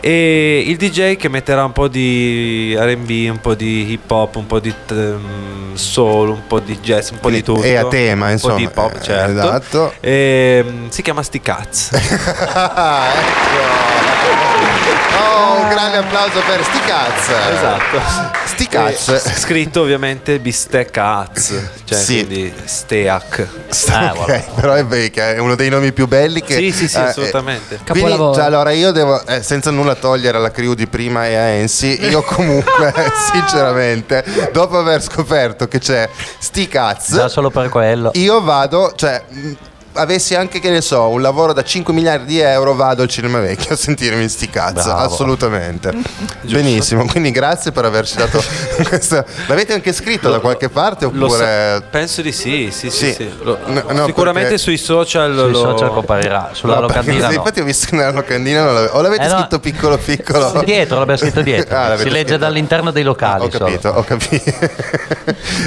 e il DJ che metterà un po' di R&B, un po' di hip hop, un po' di ehm, soul, un po' di jazz, un po' di tutto. È a tema, un insomma. po' di hip hop, Eh, certo. esatto. Ehm, si chiama Sti. Ah, ecco. Oh, un grande applauso per Sti Caz. esatto. Sti Caz. E scritto ovviamente Bistecaz, cioè Sì. quindi Steak. Ah, ok, però è, vero che è uno dei nomi più belli che Sì, sì, sì, eh, assolutamente. eh, Quindi, Capolavoro. cioè, allora io devo, eh, senza nulla togliere alla crew di prima e a Ensi, io comunque, sinceramente, dopo aver scoperto che c'è sti caz, Già solo per quello. io vado, cioè, mh, avessi anche, che ne so, un lavoro da 5 miliardi di euro, vado al cinema vecchio a sentirmi sti caz, Bravo. assolutamente. Benissimo, quindi grazie per averci dato questa... L'avete anche scritto da qualche parte Lo oppure... sa- penso di sì, sì, sì. Sì. sì. Lo- No, no, sicuramente perché- sui social Sui lo... social comparirà, sulla No, perché locandina no. Infatti ho visto che nella locandina non l'ave- o l'avete Eh, no. scritto piccolo piccolo. Dietro, l'abbiamo scritto dietro. Ah, si legge scritto. dall'interno dei locali. ho solo. capito, ho capito.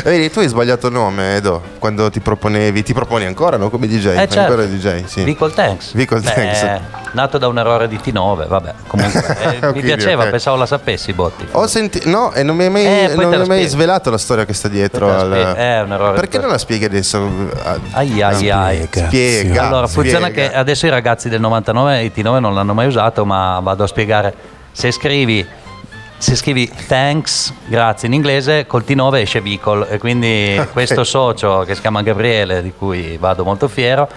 Vedi, tu hai sbagliato nome, Edo, quando ti proponevi, ti proponi ancora, no? Come DJ, Eh, fai certo. DJ, sì. Vicol Tanks. Vicol Beh, Tanks. Nato da un errore di T9, vabbè. Comunque, eh, Ok, mi piaceva, ok. pensavo la sapessi, Botti. Ho sentito, no, e non mi hai mai, Eh, non mi hai mai svelato la storia che sta dietro. Al- spiego. È un errore. Perché non la spieghi adesso? Ah, Ai ai ai. Spiega. Allora, funziona spiega. che adesso i ragazzi del 99 i T9 non l'hanno mai usato, ma vado a spiegare. Se scrivi se scrivi thanks, grazie in inglese, col T9 esce Vicol e quindi questo socio che si chiama Gabriele, di cui vado molto fiero,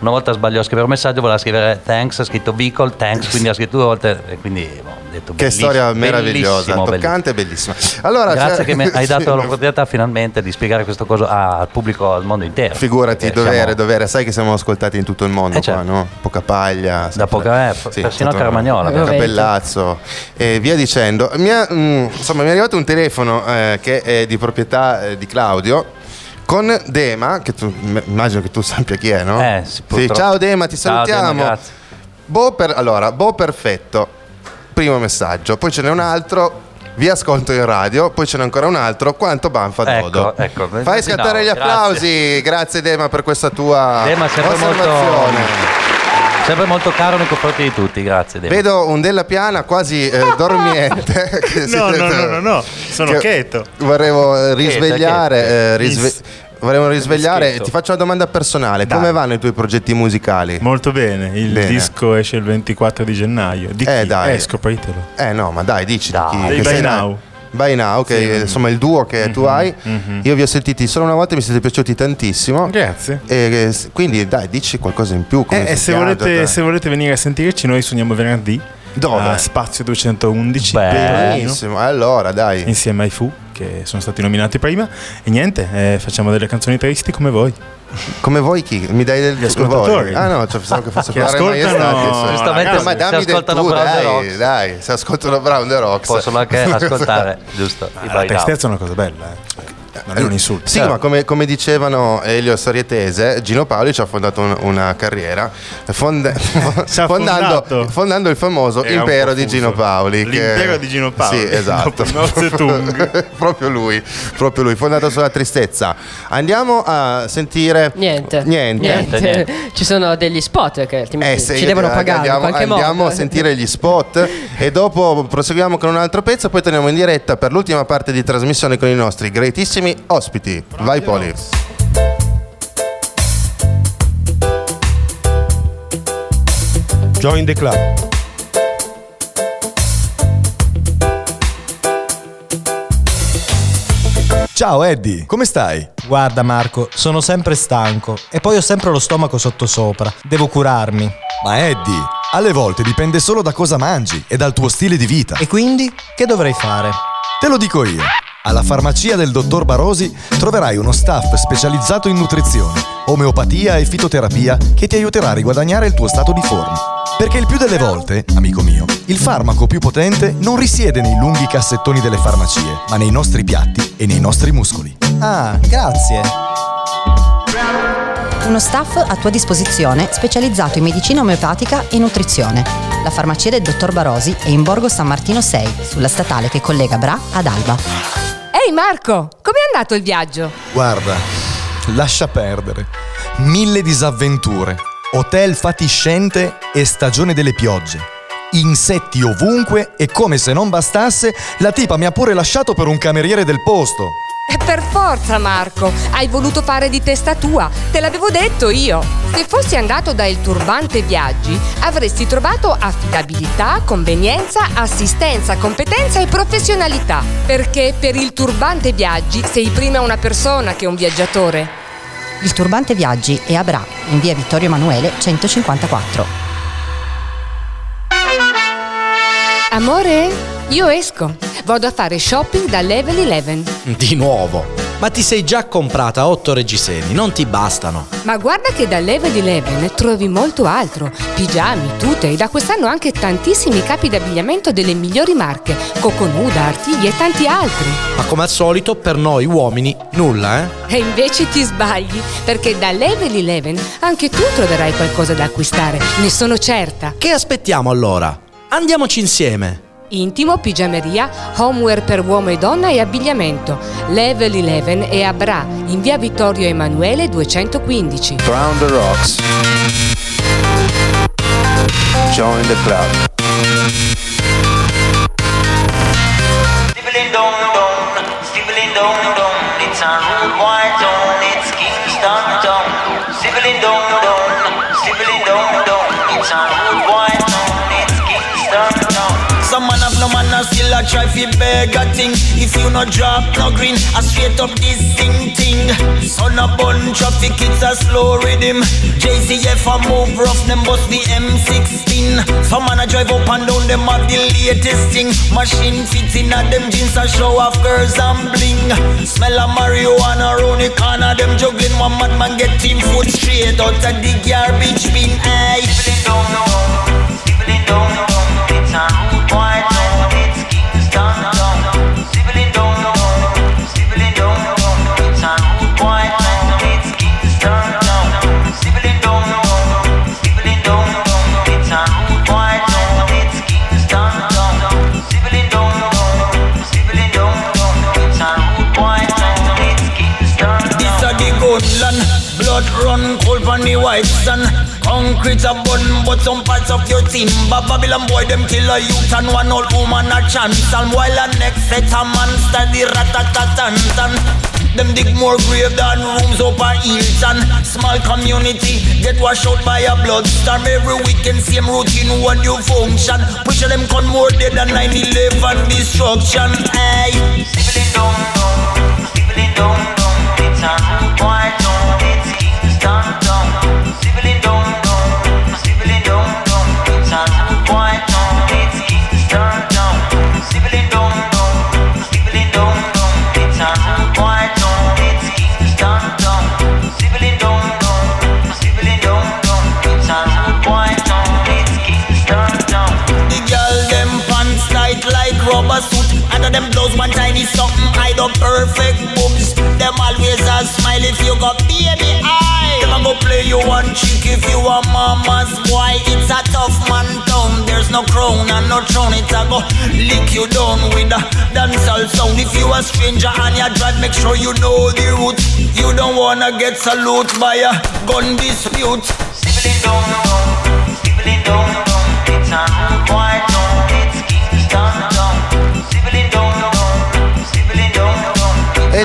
una volta sbagliò a scrivere un messaggio, voleva scrivere thanks, ha scritto Vicol, thanks, quindi ha scritto due volte e quindi boh, ho detto Che storia meravigliosa, bellissimo, toccante e bellissima. Allora, Grazie cioè- che mi hai dato sì, l'opportunità finalmente di spiegare questo coso al pubblico, al mondo intero. Figurati, dovere, siamo- dovere. Sai che siamo ascoltati in tutto il mondo Eh, certo. qua, no? Poca paglia. Da poca, eh, persino a Carmagnola. Vabbè. Cappellazzo e via dicendo. Mi, ha- mm, insomma, mi è arrivato un telefono eh, che è di proprietà eh, di Claudio con Dema, che tu, immagino che tu sappia chi è, no? Eh, sì, Sì, ciao Dema, ti Ciao, Dema, salutiamo. grazie. Boh per- allora, boh perfetto, primo messaggio, poi ce n'è un altro. Vi ascolto in radio, poi ce n'è ancora un altro. Quanto banfa Ecco, Dodo? ecco. Fai Sì, scattare no, gli grazie. applausi. Grazie Dema per questa tua Dema sempre molto, osservazione. Sempre molto caro nei confronti di tutti, grazie. Dema. Vedo un della piana quasi eh, dormiente. No, no, no, no, no, sono che cheto. Vorremmo risvegliare. eh, risve- vorremmo risvegliare. Ti faccio una domanda personale: Dai. come vanno i tuoi progetti musicali? Molto bene, il Bene. disco esce il 24 di gennaio. Di Eh, chi? dai. Eh, scopritelo. Eh no, ma dai, dici di chi? Che By Now. By Now, che Sì. è, insomma il duo che tu hai. mhm. Io vi ho sentiti solo una volta e mi siete piaciuti tantissimo. Grazie. E, eh, quindi dai, dici qualcosa in più. come Eh, e si se volete, se volete venire a sentirci, noi suoniamo venerdì. Dove? A Spazio 211. Beh. Berlino, Benissimo, allora dai. Insieme ai Fu, che sono stati nominati prima. E niente, eh, facciamo delle canzoni tristi come voi. Come voi chi? Mi dai del Gli ascoltatori. voi? Ah no, cioè, pensavo che fosse Che ascoltano- Maestà. Giustamente, Ragazzi, ma se dammi del ascoltano tu, Brown the dai, Rocks. dai, se ascoltano Brown the Rocks. Possono anche ascoltare, giusto? Ah, la tristezza è una cosa bella, eh. Cioè, non è un insulto. Sì, ma come, come dicevano Elio Sarietese, Gino Paoli ci ha fondato un- una carriera fonde- fondando, fondando il famoso Era impero di. Gino Paoli. che- L'impero di Gino Paoli. Sì, esatto. Proprio lui, proprio lui, fondato sulla tristezza. Andiamo a sentire... Niente. Niente. Niente. Niente, Ci sono degli spot che Eh, ci io- devono pagare andiamo, in qualche andiamo modo. a sentire gli spot e dopo proseguiamo con un altro pezzo poi torniamo in diretta per l'ultima parte di trasmissione con i nostri greatissimi ospiti vai Poli Join the club. Ciao Eddie, come stai? Guarda Marco, sono sempre stanco e poi ho sempre lo stomaco sottosopra. Devo curarmi. Ma Eddie, alle volte dipende solo da cosa mangi e dal tuo stile di vita. E quindi che dovrei fare? Te lo dico io. Alla farmacia del dottor Barosi troverai uno staff specializzato in nutrizione, omeopatia e fitoterapia che ti aiuterà a riguadagnare il tuo stato di forma. Perché il più delle volte, amico mio, il farmaco più potente non risiede nei lunghi cassettoni delle farmacie, ma nei nostri piatti e nei nostri muscoli. Ah, grazie. Uno staff a tua disposizione specializzato in medicina omeopatica e nutrizione. La farmacia del dottor Barosi è in Borgo San Martino 6, sulla statale che collega Bra ad Alba. Ehi Marco, com'è andato il viaggio? Guarda, lascia perdere. Mille disavventure, hotel fatiscente e stagione delle piogge. Insetti ovunque e come se non bastasse, la tipa mi ha pure lasciato per un cameriere del posto. Eh, Per forza Marco, hai voluto fare di testa tua, te l'avevo detto io. Se fossi andato da Il Turbante Viaggi, avresti trovato affidabilità, convenienza, assistenza, competenza e professionalità. Perché per Il Turbante Viaggi sei prima una persona che un viaggiatore. Il turbante viaggi è a Bra, in via Vittorio Emanuele 154. Amore, io esco. Vado a fare shopping da Level 11. Di nuovo. Ma ti sei già comprata otto reggiseni, non ti bastano. Ma guarda che da Level 11 trovi molto altro. Pigiami, tute e da quest'anno anche tantissimi capi d'abbigliamento delle migliori marche. Coconuda, Artigli e tanti altri. Ma come al solito, per noi uomini, nulla, eh? E invece ti sbagli, perché da Level 11 anche tu troverai qualcosa da acquistare, ne sono certa. Che aspettiamo allora? Andiamoci insieme. Intimo, pigiameria, homeware per uomo e donna e abbigliamento. Level 11 è a Bra, in via Vittorio Emanuele 215. Brown the Rocks Join the club it's a have no man and still a try fi beg a thing. If you no drop no green, a straight up this thing thing. Son a bun traffic, it's a slow rhythm. JCF a move rough, them bust the M16 Some man a drive up and down, them have the latest thing. Machine fit in a them jeans a show off girls and bling. Smell a marijuana round the corner, them juggling One madman get team foot straight out of the garbage bin. Aye. Stibbling dong dong, stibbling dong dong, concrete a bun, but some parts of your timber. Babylon boy, them kill a youth and one old woman a chance. And while a next set a man study rat-a-tat-tan-tan. Them dig more grave than rooms up a and Small community get washed out by a blood bloodstorm. Every weekend same routine, one new function. Push them con more dead than 9-11 destruction. Hey. Sibling down, down, down, you one chick if you a mama's boy. It's a tough man town. There's no crown and no throne. It a go lick you down with a dancehall sound. If you a stranger and you drive, make sure you know the route. You don't wanna get salute by a gun dispute. Sibling down, down, sibling down, down. It's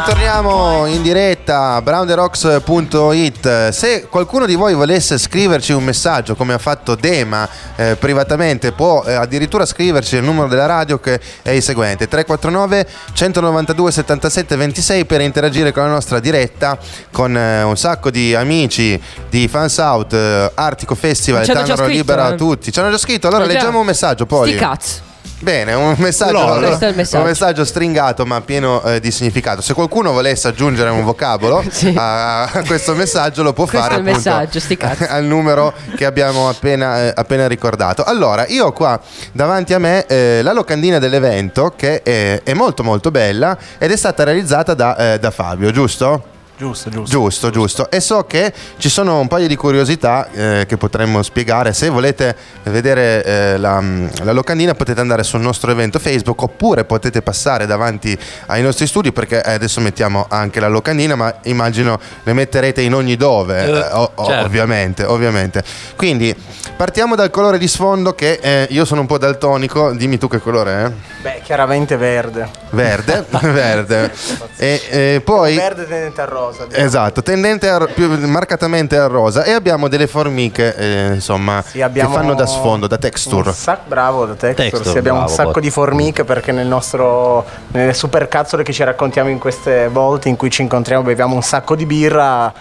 E torniamo in diretta a brownderocks.it. Se qualcuno di voi volesse scriverci un messaggio come ha fatto Dema eh, privatamente, può eh, addirittura scriverci il numero della radio che è il seguente: 349 192 77 26 per interagire con la nostra diretta con eh, un sacco di amici di Fans Out, eh, Artico Festival, scritto, Libera eh. tutti. Ci hanno già scritto, allora già. leggiamo un messaggio poi. Sti cazzo. Bene, un messaggio, messaggio. un messaggio stringato ma pieno eh, di significato. Se qualcuno volesse aggiungere un vocabolo a, a questo messaggio lo può Questo fare è il appunto messaggio, al numero che abbiamo appena, eh, appena ricordato. Allora, io ho qua davanti a me eh, la locandina dell'evento che è, è molto molto bella ed è stata realizzata da, eh, da Fabio, giusto? Giusto, giusto. Giusto, giusto. E so che ci sono un paio di curiosità eh, che potremmo spiegare. Se volete vedere eh, la, la locandina potete andare sul nostro evento Facebook oppure potete passare davanti ai nostri studi perché eh, adesso mettiamo anche la locandina, ma immagino le metterete in ogni dove, Eh, eh, o- certo. ovviamente, ovviamente. Quindi partiamo dal colore di sfondo che eh, io sono un po' daltonico, dimmi tu che colore è? Beh, chiaramente verde. Verde, verde. E poi... Verde tendente al rosa. Diciamo. Esatto, tendente a- più marcatamente al rosa e abbiamo delle formiche eh, insomma abbiamo- che fanno da sfondo, da texture. Un sac- bravo da Texture, Texture, sì, abbiamo un bravo, sacco Bot. di formiche perché nel nostro nelle super cazzole che ci raccontiamo in queste volte in cui ci incontriamo beviamo un sacco di birra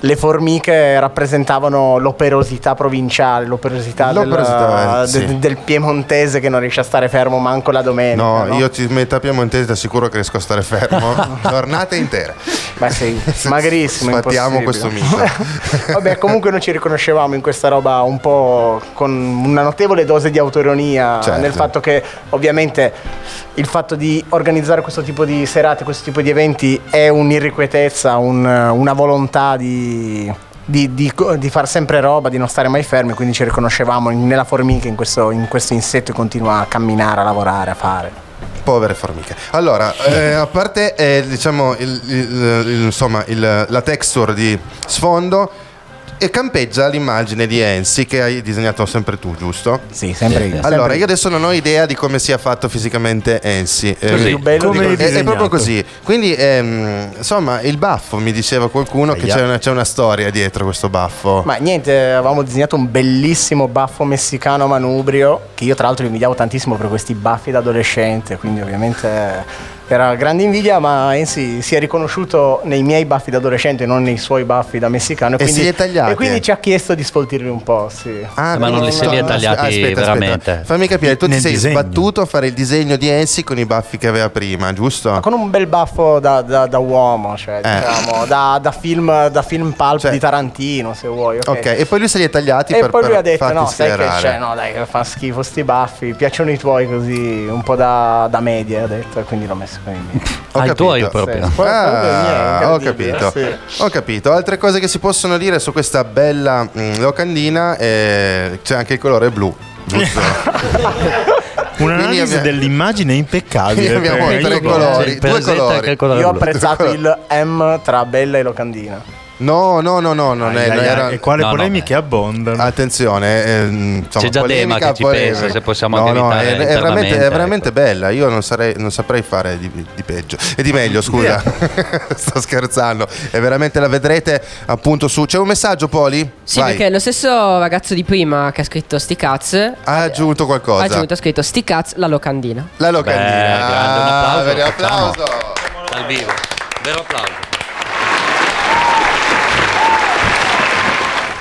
le formiche rappresentavano l'operosità provinciale, l'operosità, del- L'operosità, eh, de- sì. del, piemontese che non riesce a stare fermo manco la domenica. No, no? io ti metà piemontese ti assicuro che riesco a stare fermo giornate intere. Beh sì, magrissimo. Sfattiamo questo mito. Vabbè, comunque noi ci riconoscevamo in questa roba un po' con una notevole dose di autoironia Certo. nel fatto che ovviamente il fatto di organizzare questo tipo di serate, questo tipo di eventi è un'irrequietezza, un- una volontà di, di, di- di far sempre roba, di non stare mai fermi, quindi ci riconoscevamo nella formica, in questo, in questo insetto che continua a camminare, a lavorare, a fare. Povere formiche. Allora, eh, a parte eh, diciamo il- il- il- insomma, la texture di sfondo e campeggia l'immagine di Ensi che hai disegnato sempre tu, giusto? Sì, sempre io. Allora, Sempre io adesso non ho idea di come sia fatto fisicamente Ensi. Eh, Così. Più bello come di è, è proprio così. Quindi, ehm, insomma, il baffo mi diceva qualcuno che Aia. c'è una, c'è una storia dietro questo baffo. Ma niente, avevamo disegnato un bellissimo baffo messicano manubrio, che io tra l'altro invidiavo tantissimo per questi baffi da adolescente, quindi ovviamente era grande invidia, ma Ensi si è riconosciuto nei miei baffi da adolescente, non nei suoi baffi da messicano. E quindi, si è tagliati? e quindi ci ha chiesto di sfoltirli un po', sì. Ah, Ma non li se li ha tagliati veramente. Fammi capire, tu ti sei disegno. sbattuto a fare il disegno di Ensi con i baffi che aveva prima, giusto? Con un bel baffo da, da- da uomo, cioè, Eh. diciamo, da, da film, da film pulp di Tarantino, se vuoi. ok. Ok, e poi lui se li è tagliati E per, poi lui per ha detto: No, sai che c'è? No, dai, che fa schifo sti baffi. Piacciono i tuoi così, un po' da, da media. Ha detto, e quindi l'ho messo con i miei. Ho i capito. tuoi proprio. Sì, Ah, ho capito. sì. Ho capito. Altre cose che si possono dire su questa bella mm, locandina eh, c'è anche il colore blu. Giusto? Un'analisi abbiamo- dell'immagine impeccabile. Abbiamo tre io- colori, il due colori. Io ho apprezzato il M tra bella e locandina. No, no, no, no, non è, Ai, ai, era- ai, e quale No, no, polemiche abbondano? Attenzione, ehm, insomma, C'è già polemica, che ci polemica. pensa, se possiamo no, no, è, è veramente, è internamente, veramente bella. Io non, sarei, non saprei fare di, di peggio e di meglio. Scusa, sto scherzando. È veramente la vedrete appunto su. C'è un messaggio, Poli? Sì, Vai. perché lo stesso ragazzo di prima che ha scritto sti cazz ha aggiunto qualcosa. ha aggiunto, ha scritto sti cazz la locandina. La locandina. Beh, grande, un applauso, Ah, vero facciamo. applauso. Dal vivo. Vero applauso.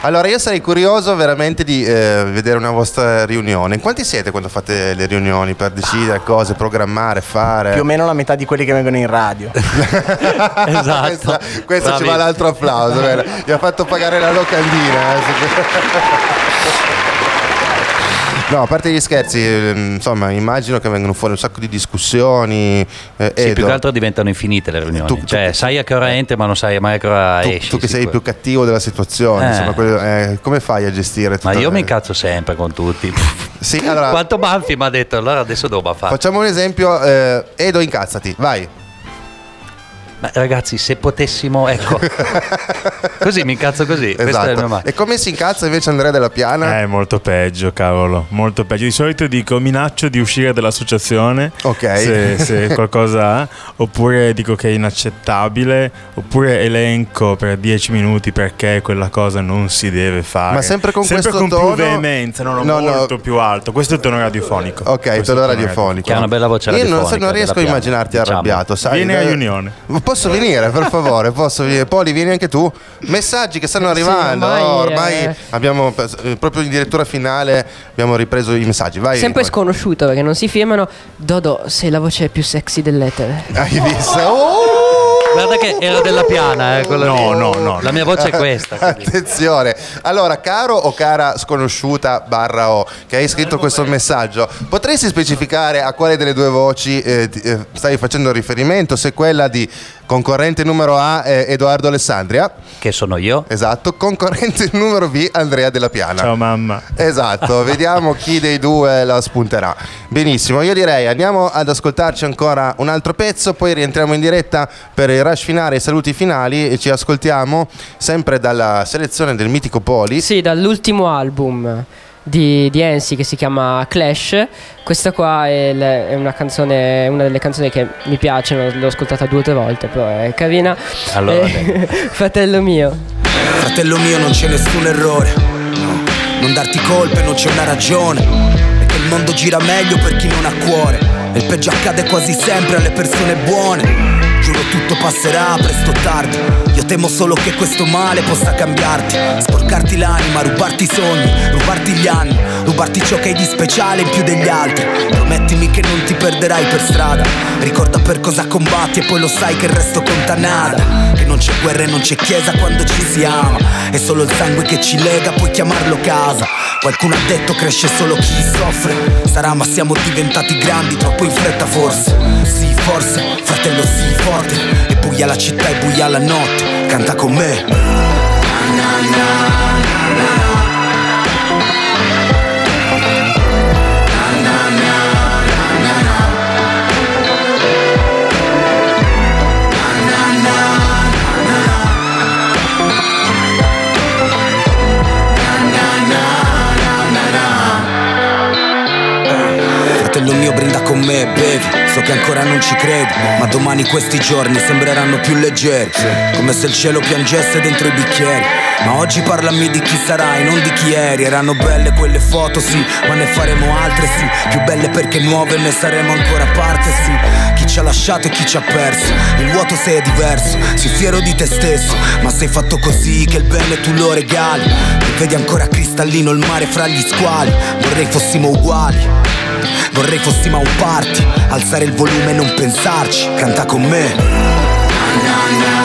Allora, io sarei curioso veramente di eh, vedere una vostra riunione. In quanti siete quando fate le riunioni per decidere cose, programmare, fare? Più o meno la metà di quelli che vengono in radio. esatto. Questa, questo ci va l'altro applauso. Gli ha fatto pagare la locandina. eh, No, a parte gli scherzi, ehm, insomma, immagino che vengano fuori un sacco di discussioni. eh, Sì, Edo, più che altro diventano infinite le riunioni. Tu- tu- cioè, sai a che ora entri, ma non sai mai a che ora tu, esci. tu che sei il più cattivo della situazione, Eh. insomma, quello- eh, come fai a gestire tutto? Ma io mi incazzo sempre con tutti. Sì, allora- Quanto Banfi mi ha detto, allora adesso devo fare. Facciamo un esempio, eh, Edo, incazzati, vai. Ma ragazzi, se potessimo, ecco. così mi incazzo così. Questo è il Esatto. E come si incazza invece Andrea Della Piana? È molto peggio, cavolo, molto peggio. Di solito dico minaccio di uscire dall'associazione Ok. se, se qualcosa ha, oppure dico che è inaccettabile, oppure elenco per 10 minuti perché quella cosa non si deve fare. Ma sempre con questo con tono? più veemenza, no, no, No, no. molto più alto. Questo è il tono radiofonico. Ok, Questo tono radiofonico. Che ha una bella voce Io non, non riesco a immaginarti diciamo. arrabbiato, sai? Vieni a Eh, riunione. Posso venire, per favore? Posso venire? Poli, vieni anche tu. Messaggi che stanno arrivando. ormai, oh, ormai eh. abbiamo eh, proprio in direttura finale abbiamo ripreso i messaggi. Vai. Sempre Poli. sconosciuto perché non si firmano. Dodo, sei la voce più sexy dell'etere. Hai visto? Oh! Guarda che era della piana, eh, No, no, no. La mia voce è questa. quindi. Attenzione, allora, caro o cara sconosciuta barra O che hai scritto questo messaggio, potresti specificare a quale delle due voci eh, eh, stai facendo riferimento? Se quella di concorrente numero A è Edoardo Alessandria, Che sono io. esatto, concorrente numero B Andrea Della Piana. Ciao mamma. Esatto, vediamo chi dei due la spunterà. Benissimo, io direi andiamo ad ascoltarci ancora un altro pezzo, poi rientriamo in diretta per il rush finale e i saluti finali e ci ascoltiamo sempre dalla selezione del mitico Poli. Sì, dall'ultimo album di, di Ensi che si chiama Clash. Questa qua è, il- è una canzone, una delle canzoni che mi piacciono, l'ho ascoltata due o tre volte, però è carina. Allora, Eh, fratello mio. Fratello mio non c'è nessun errore No. Non darti colpe non c'è una ragione È che il mondo gira meglio per chi non ha cuore E il peggio accade quasi sempre alle persone buone Giuro tutto passerà presto o tardi. Io temo solo che questo male possa cambiarti. Sporcarti l'anima, rubarti i sogni Rubarti gli anni Rubarti ciò che hai di speciale in più degli altri. Promettimi che non ti perderai per strada. Ricorda per cosa combatti e poi lo sai che il resto conta nada. Che non c'è guerra e non c'è chiesa quando ci si ama. È solo il sangue che ci lega, puoi chiamarlo casa. Qualcuno ha detto cresce solo chi soffre. Sarà ma siamo diventati grandi troppo in fretta forse. Sì forse, fratello sì forte E buia la città e buia la notte. Canta con me Domani questi giorni sembreranno più leggeri Come se il cielo piangesse dentro i bicchieri. Ma oggi parlami di chi sarai, non di chi eri. Erano belle quelle foto, sì Ma ne faremo altre, sì. Più belle perché nuove ne saremo ancora parte, sì. Chi ci ha lasciato e chi ci ha perso Il vuoto se è diverso. Sii fiero di te stesso Ma sei fatto così che il bene tu lo regali. E vedi ancora cristallino il mare fra gli squali Vorrei fossimo uguali Vorrei fossimo a un party, alzare il volume e non pensarci, canta con me. Poi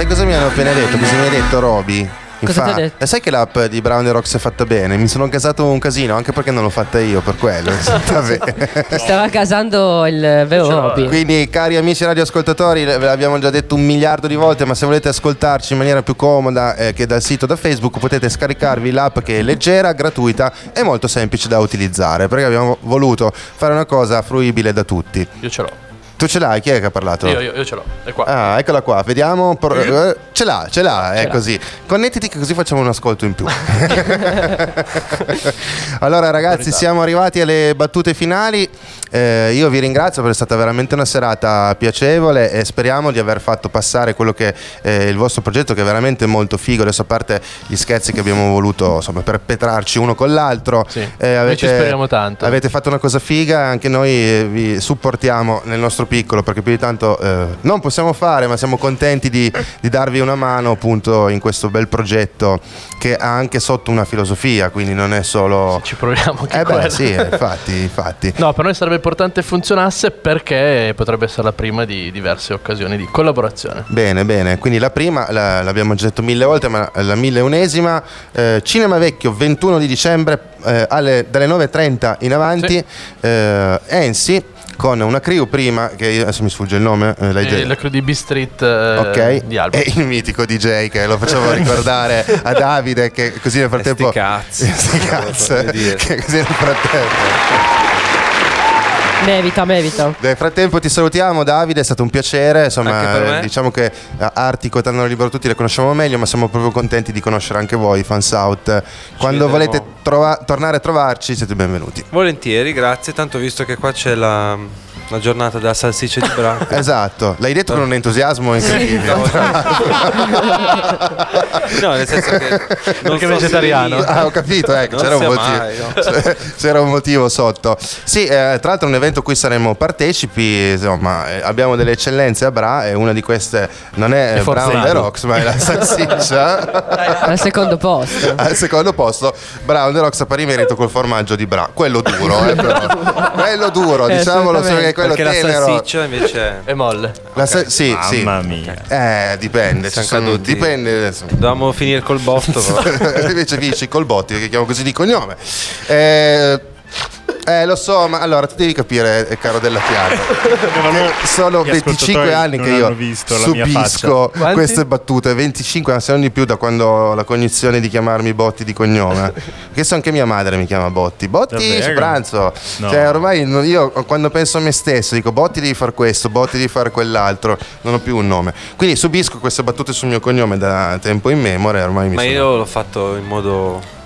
sai cosa mi hanno appena detto? Cosa mi ha detto Roby? Cosa ti ha detto? "Eh, sai che l'app di Brown the Rocks è fatta bene? Mi sono casato un casino, anche perché non l'ho fatta io, per quello. Ti stava casando il vero Robby. Quindi, cari amici radioascoltatori, ve l'abbiamo già detto un miliardo di volte, ma se volete ascoltarci in maniera più comoda eh, che dal sito da Facebook, potete scaricarvi l'app che è leggera, gratuita e molto semplice da utilizzare, perché abbiamo voluto fare una cosa fruibile da tutti. Io ce l'ho. Tu ce l'hai? Chi è che ha parlato? Io, io, io ce l'ho. È qua. Ah, eccola qua, vediamo. por- eh, ce l'ha, ce l'ha, è l'ha. così. Connettiti che così facciamo un ascolto in più. allora ragazzi, siamo arrivati alle battute finali. Eh, io vi ringrazio perché è stata veramente una serata piacevole e speriamo di aver fatto passare quello che è il vostro progetto che è veramente molto figo. Adesso a parte gli scherzi che abbiamo voluto insomma, perpetrarci uno con l'altro. eh, noi ci speriamo tanto. Avete fatto una cosa figa, anche noi eh, vi supportiamo nel nostro piccolo perché più di tanto eh, non possiamo fare, ma siamo contenti di, di darvi una mano appunto in questo bel progetto che ha anche sotto una filosofia, quindi non è solo... Ci proviamo anche Eh beh, sì, infatti, infatti. No, per noi sarebbe importante funzionasse perché potrebbe essere la prima di diverse occasioni di collaborazione. Bene, bene, quindi la prima la- l'abbiamo già detto mille volte, ma la milleunesima, eh, Cinema Vecchio 21 di dicembre eh, alle- dalle 9.30 in avanti, eh, Ensi con una crew prima, che io- adesso mi sfugge il nome, eh, l'hai già- E la crew di B-Street eh, Ok, di Alba. e il mitico DJ che lo facevo ricordare a Davide che così nel frattempo... sti cazzi. Sti dire. che così nel frattempo... Mevita, mevita. Nel frattempo ti salutiamo Davide, è stato un piacere, insomma eh, diciamo che eh, Artico e Tannaro Libero tutti le conosciamo meglio, ma siamo proprio contenti di conoscere anche voi, fans out. Quando volete trova- tornare a trovarci siete benvenuti. Volentieri, grazie. Tanto visto che qua c'è la, la giornata della salsiccia di Bra. Esatto, l'hai detto con un entusiasmo incredibile. No, nel senso che non Perché è so se vegetariano. lì- Ah, ho capito, ecco, c'era un, motivo, mai, no. c'era un motivo sotto. Sì, eh, tra l'altro è un evento a cui saremo partecipi, insomma, eh, abbiamo delle eccellenze a Bra e una di queste non è È Brown Forzato. the Rocks, ma è la salsiccia. Al secondo posto. Al secondo posto, Brown the Rocks a pari merito col formaggio di Bra. Quello duro, eh, però. quello duro, Eh, diciamolo che quello Perché la tenero. salsiccia invece E molle. La sa- sì, sì. Mamma mia. Eh, dipende, ci Siamo sono- dipende. dovevamo finire col botto. Invece finisci col Botti, che chiamo così di cognome. Eh, eh, lo so, ma allora tu devi capire, eh, caro della Piana. che sono gli 25 ascoltatori anni che io subisco queste battute. 25 anni, se non di più, da quando ho la cognizione di chiamarmi Botti di cognome. che so anche mia madre mi chiama Botti. Botti su pranzo. No. Cioè, ormai io quando penso a me stesso dico Botti devi fare questo, Botti devi fare quell'altro. Non ho più un nome. Quindi subisco queste battute sul mio cognome da tempo in memoria. Ormai mi Ma sono- io l'ho fatto in modo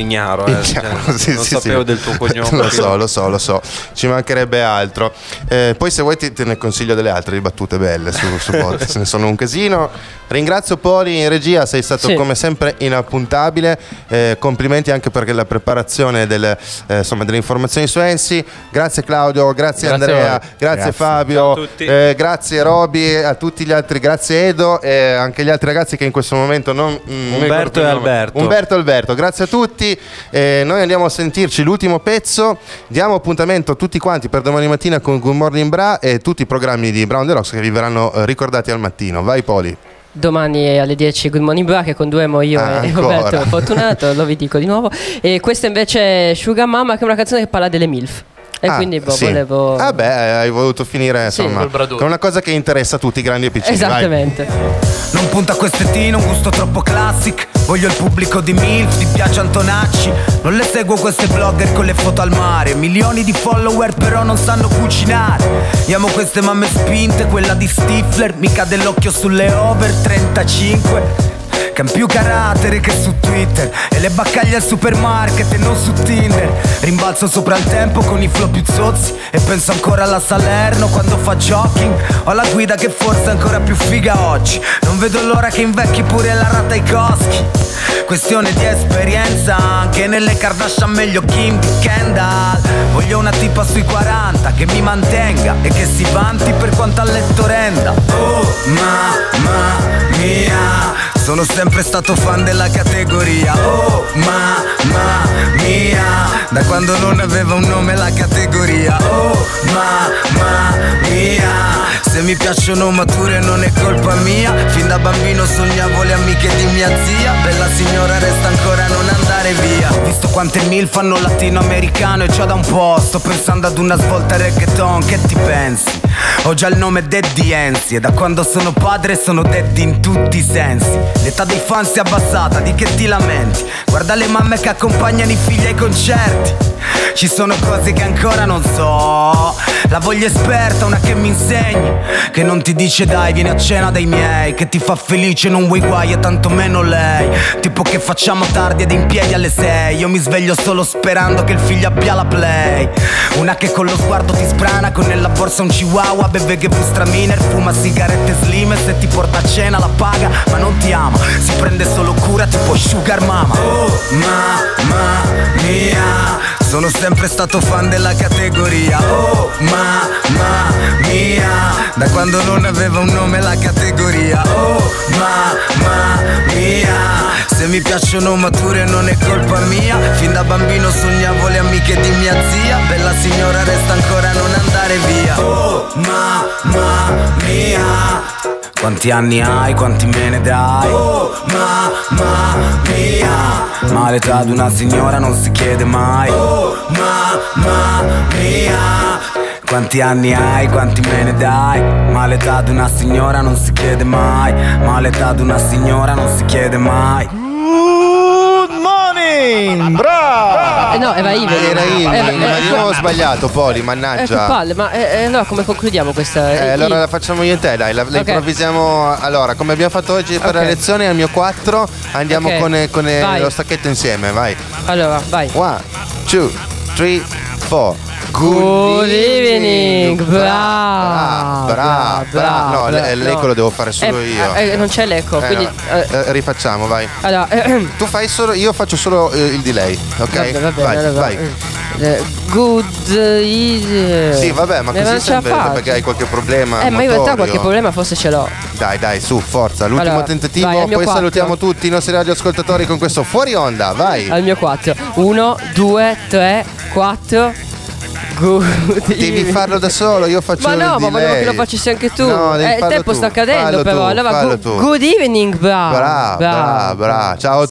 ignaro. eh, Ignaro, cioè, sì, non sì, sapevo sì. del tuo cognome. lo so, lo so, lo so. Ci mancherebbe altro. Eh, poi se vuoi ti- te ne consiglio delle altre di battute belle su, su Botti, ce ne sono un casino. Ringrazio Poli in regia, sei stato Sì. come sempre inappuntabile. Eh, complimenti anche per la preparazione del, eh, insomma, delle informazioni su Ensi. Grazie Claudio, grazie, Grazie Andrea, grazie, Grazie. Fabio, Ciao a tutti. eh, grazie Roby, a tutti gli altri, grazie Edo e anche gli altri ragazzi che in questo momento non... mm, non mi ricordo Umberto il e. Alberto. Umberto e Alberto, grazie a tutti. Eh, noi andiamo a sentirci l'ultimo pezzo. Diamo appuntamento a tutti quanti per domani mattina con Good Morning Bra e tutti i programmi di Brown the Rocks che vi verranno eh, ricordati al mattino. Vai Poli. Domani alle 10 Good Morning Bra che conduemo io Ah, e ancora. Roberto Fortunato, lo vi dico di nuovo. E questa invece è Sugar Mama che è una canzone che parla delle MILF. E Ah, quindi boh, sì. volevo... Ah beh, hai voluto finire Sì. insomma Bradone. con una cosa che interessa a tutti, grandi e piccini. vai. Esattamente. Non punta a quest'ettino, un gusto troppo classic Voglio il pubblico di MILF, di piace Antonacci Non le seguo queste blogger con le foto al mare Milioni di follower però non sanno cucinare Io amo queste mamme spinte, quella di Stifler Mi cade l'occhio sulle over 35 che han più carattere che su Twitter. E le baccaglie al supermarket e non su Tinder. Rimbalzo sopra il tempo con i flow più zozzi. E penso ancora alla Salerno quando fa jogging. Ho la guida che forse è ancora più figa oggi. Non vedo l'ora che invecchi pure la rata ai coschi. Questione di esperienza Anche nelle Kardashian meglio Kim di Kendall. Voglio una tipa sui 40 che mi mantenga E che si vanti per quanto a letto renda. Oh mamma mia sono sempre stato fan della categoria. Oh mamma mia. Da quando non aveva un nome la categoria. Oh mamma mia. Se mi piacciono mature non è colpa mia. Fin da bambino sognavo le amiche di mia zia. Bella signora resta ancora a non andare via. Visto quante mil fanno latinoamericano e già da un po' Sto pensando ad una svolta reggaeton, che ti pensi? Ho già il nome Daddy Enzi E da quando sono padre sono dead in tutti i sensi L'età dei fan si è abbassata, di che ti lamenti? Guarda le mamme che accompagnano i figli ai concerti. Ci sono cose che ancora non so. La voglio esperta, una che mi insegni Che non ti dice dai vieni a cena dai miei Che ti fa felice non vuoi guai e tanto meno lei. Tipo che facciamo tardi ed in piedi alle sei. Io mi sveglio solo sperando che il figlio abbia la play. Una che con lo sguardo ti sprana Con nella borsa un chihuahua Beve che Miner Fuma sigarette slim e se ti porta a cena la paga Ma non ti ama, si prende solo cura tipo sugar mama. Oh mamma mia. Sono sempre stato fan della categoria. Oh mamma mia. Da quando non aveva un nome la categoria. Oh mamma mia. Se mi piacciono mature non è colpa mia. Fin da bambino sognavo le amiche di mia zia. Bella signora resta ancora a non andare via. Oh mamma mia quanti anni hai, quanti me ne dai? Oh, mamma mia. Ma l'età di una signora non si chiede mai. Oh, mamma mia. Quanti anni hai, quanti me ne dai? Ma l'età di una signora non si chiede mai. Ma l'età di una signora non si chiede mai morning! Bravo! Eh no, era Iven. Era Eh, ma eh, io ho eh, sbagliato, Poli, Eh, che mannaggia. palle, ma eh, eh, allora come concludiamo questa? Eh, eh, allora la facciamo io e te, dai, la, la Ok. improvvisiamo. Allora, come abbiamo fatto oggi per Ok. la lezione al mio 4, andiamo Ok. con, eh, con eh, lo stacchetto insieme, vai. Allora, vai. One, two, three, four. Good evening, Brava, brava, brava, brava. No, le- l'eco no. lo devo fare solo Eh, io. eh, non c'è l'eco, Eh, quindi... no. eh, Eh, rifacciamo, vai. allora, Tu fai solo, io faccio solo eh, il delay, ok? Vabbè, vabbè, vai, allora, vai. eh, good evening. Sì, vabbè, ma Eh, così faccio. perché hai qualche problema. Eh, ma in realtà motorio. qualche problema forse ce l'ho. Dai, dai, su, forza. L'ultimo Allora, tentativo, vai, poi salutiamo tutti i nostri radioascoltatori con questo fuori onda, vai. Al mio 4. 1, 2, 3, 4. Good Devi evening. farlo da solo, io faccio Ma no, ma volevo che lo facessi anche tu. No, eh, il tempo tu, sta cadendo, fallo però. tu, allora, good, tu. good evening, bravo. Brava, brava, brava. Ciao a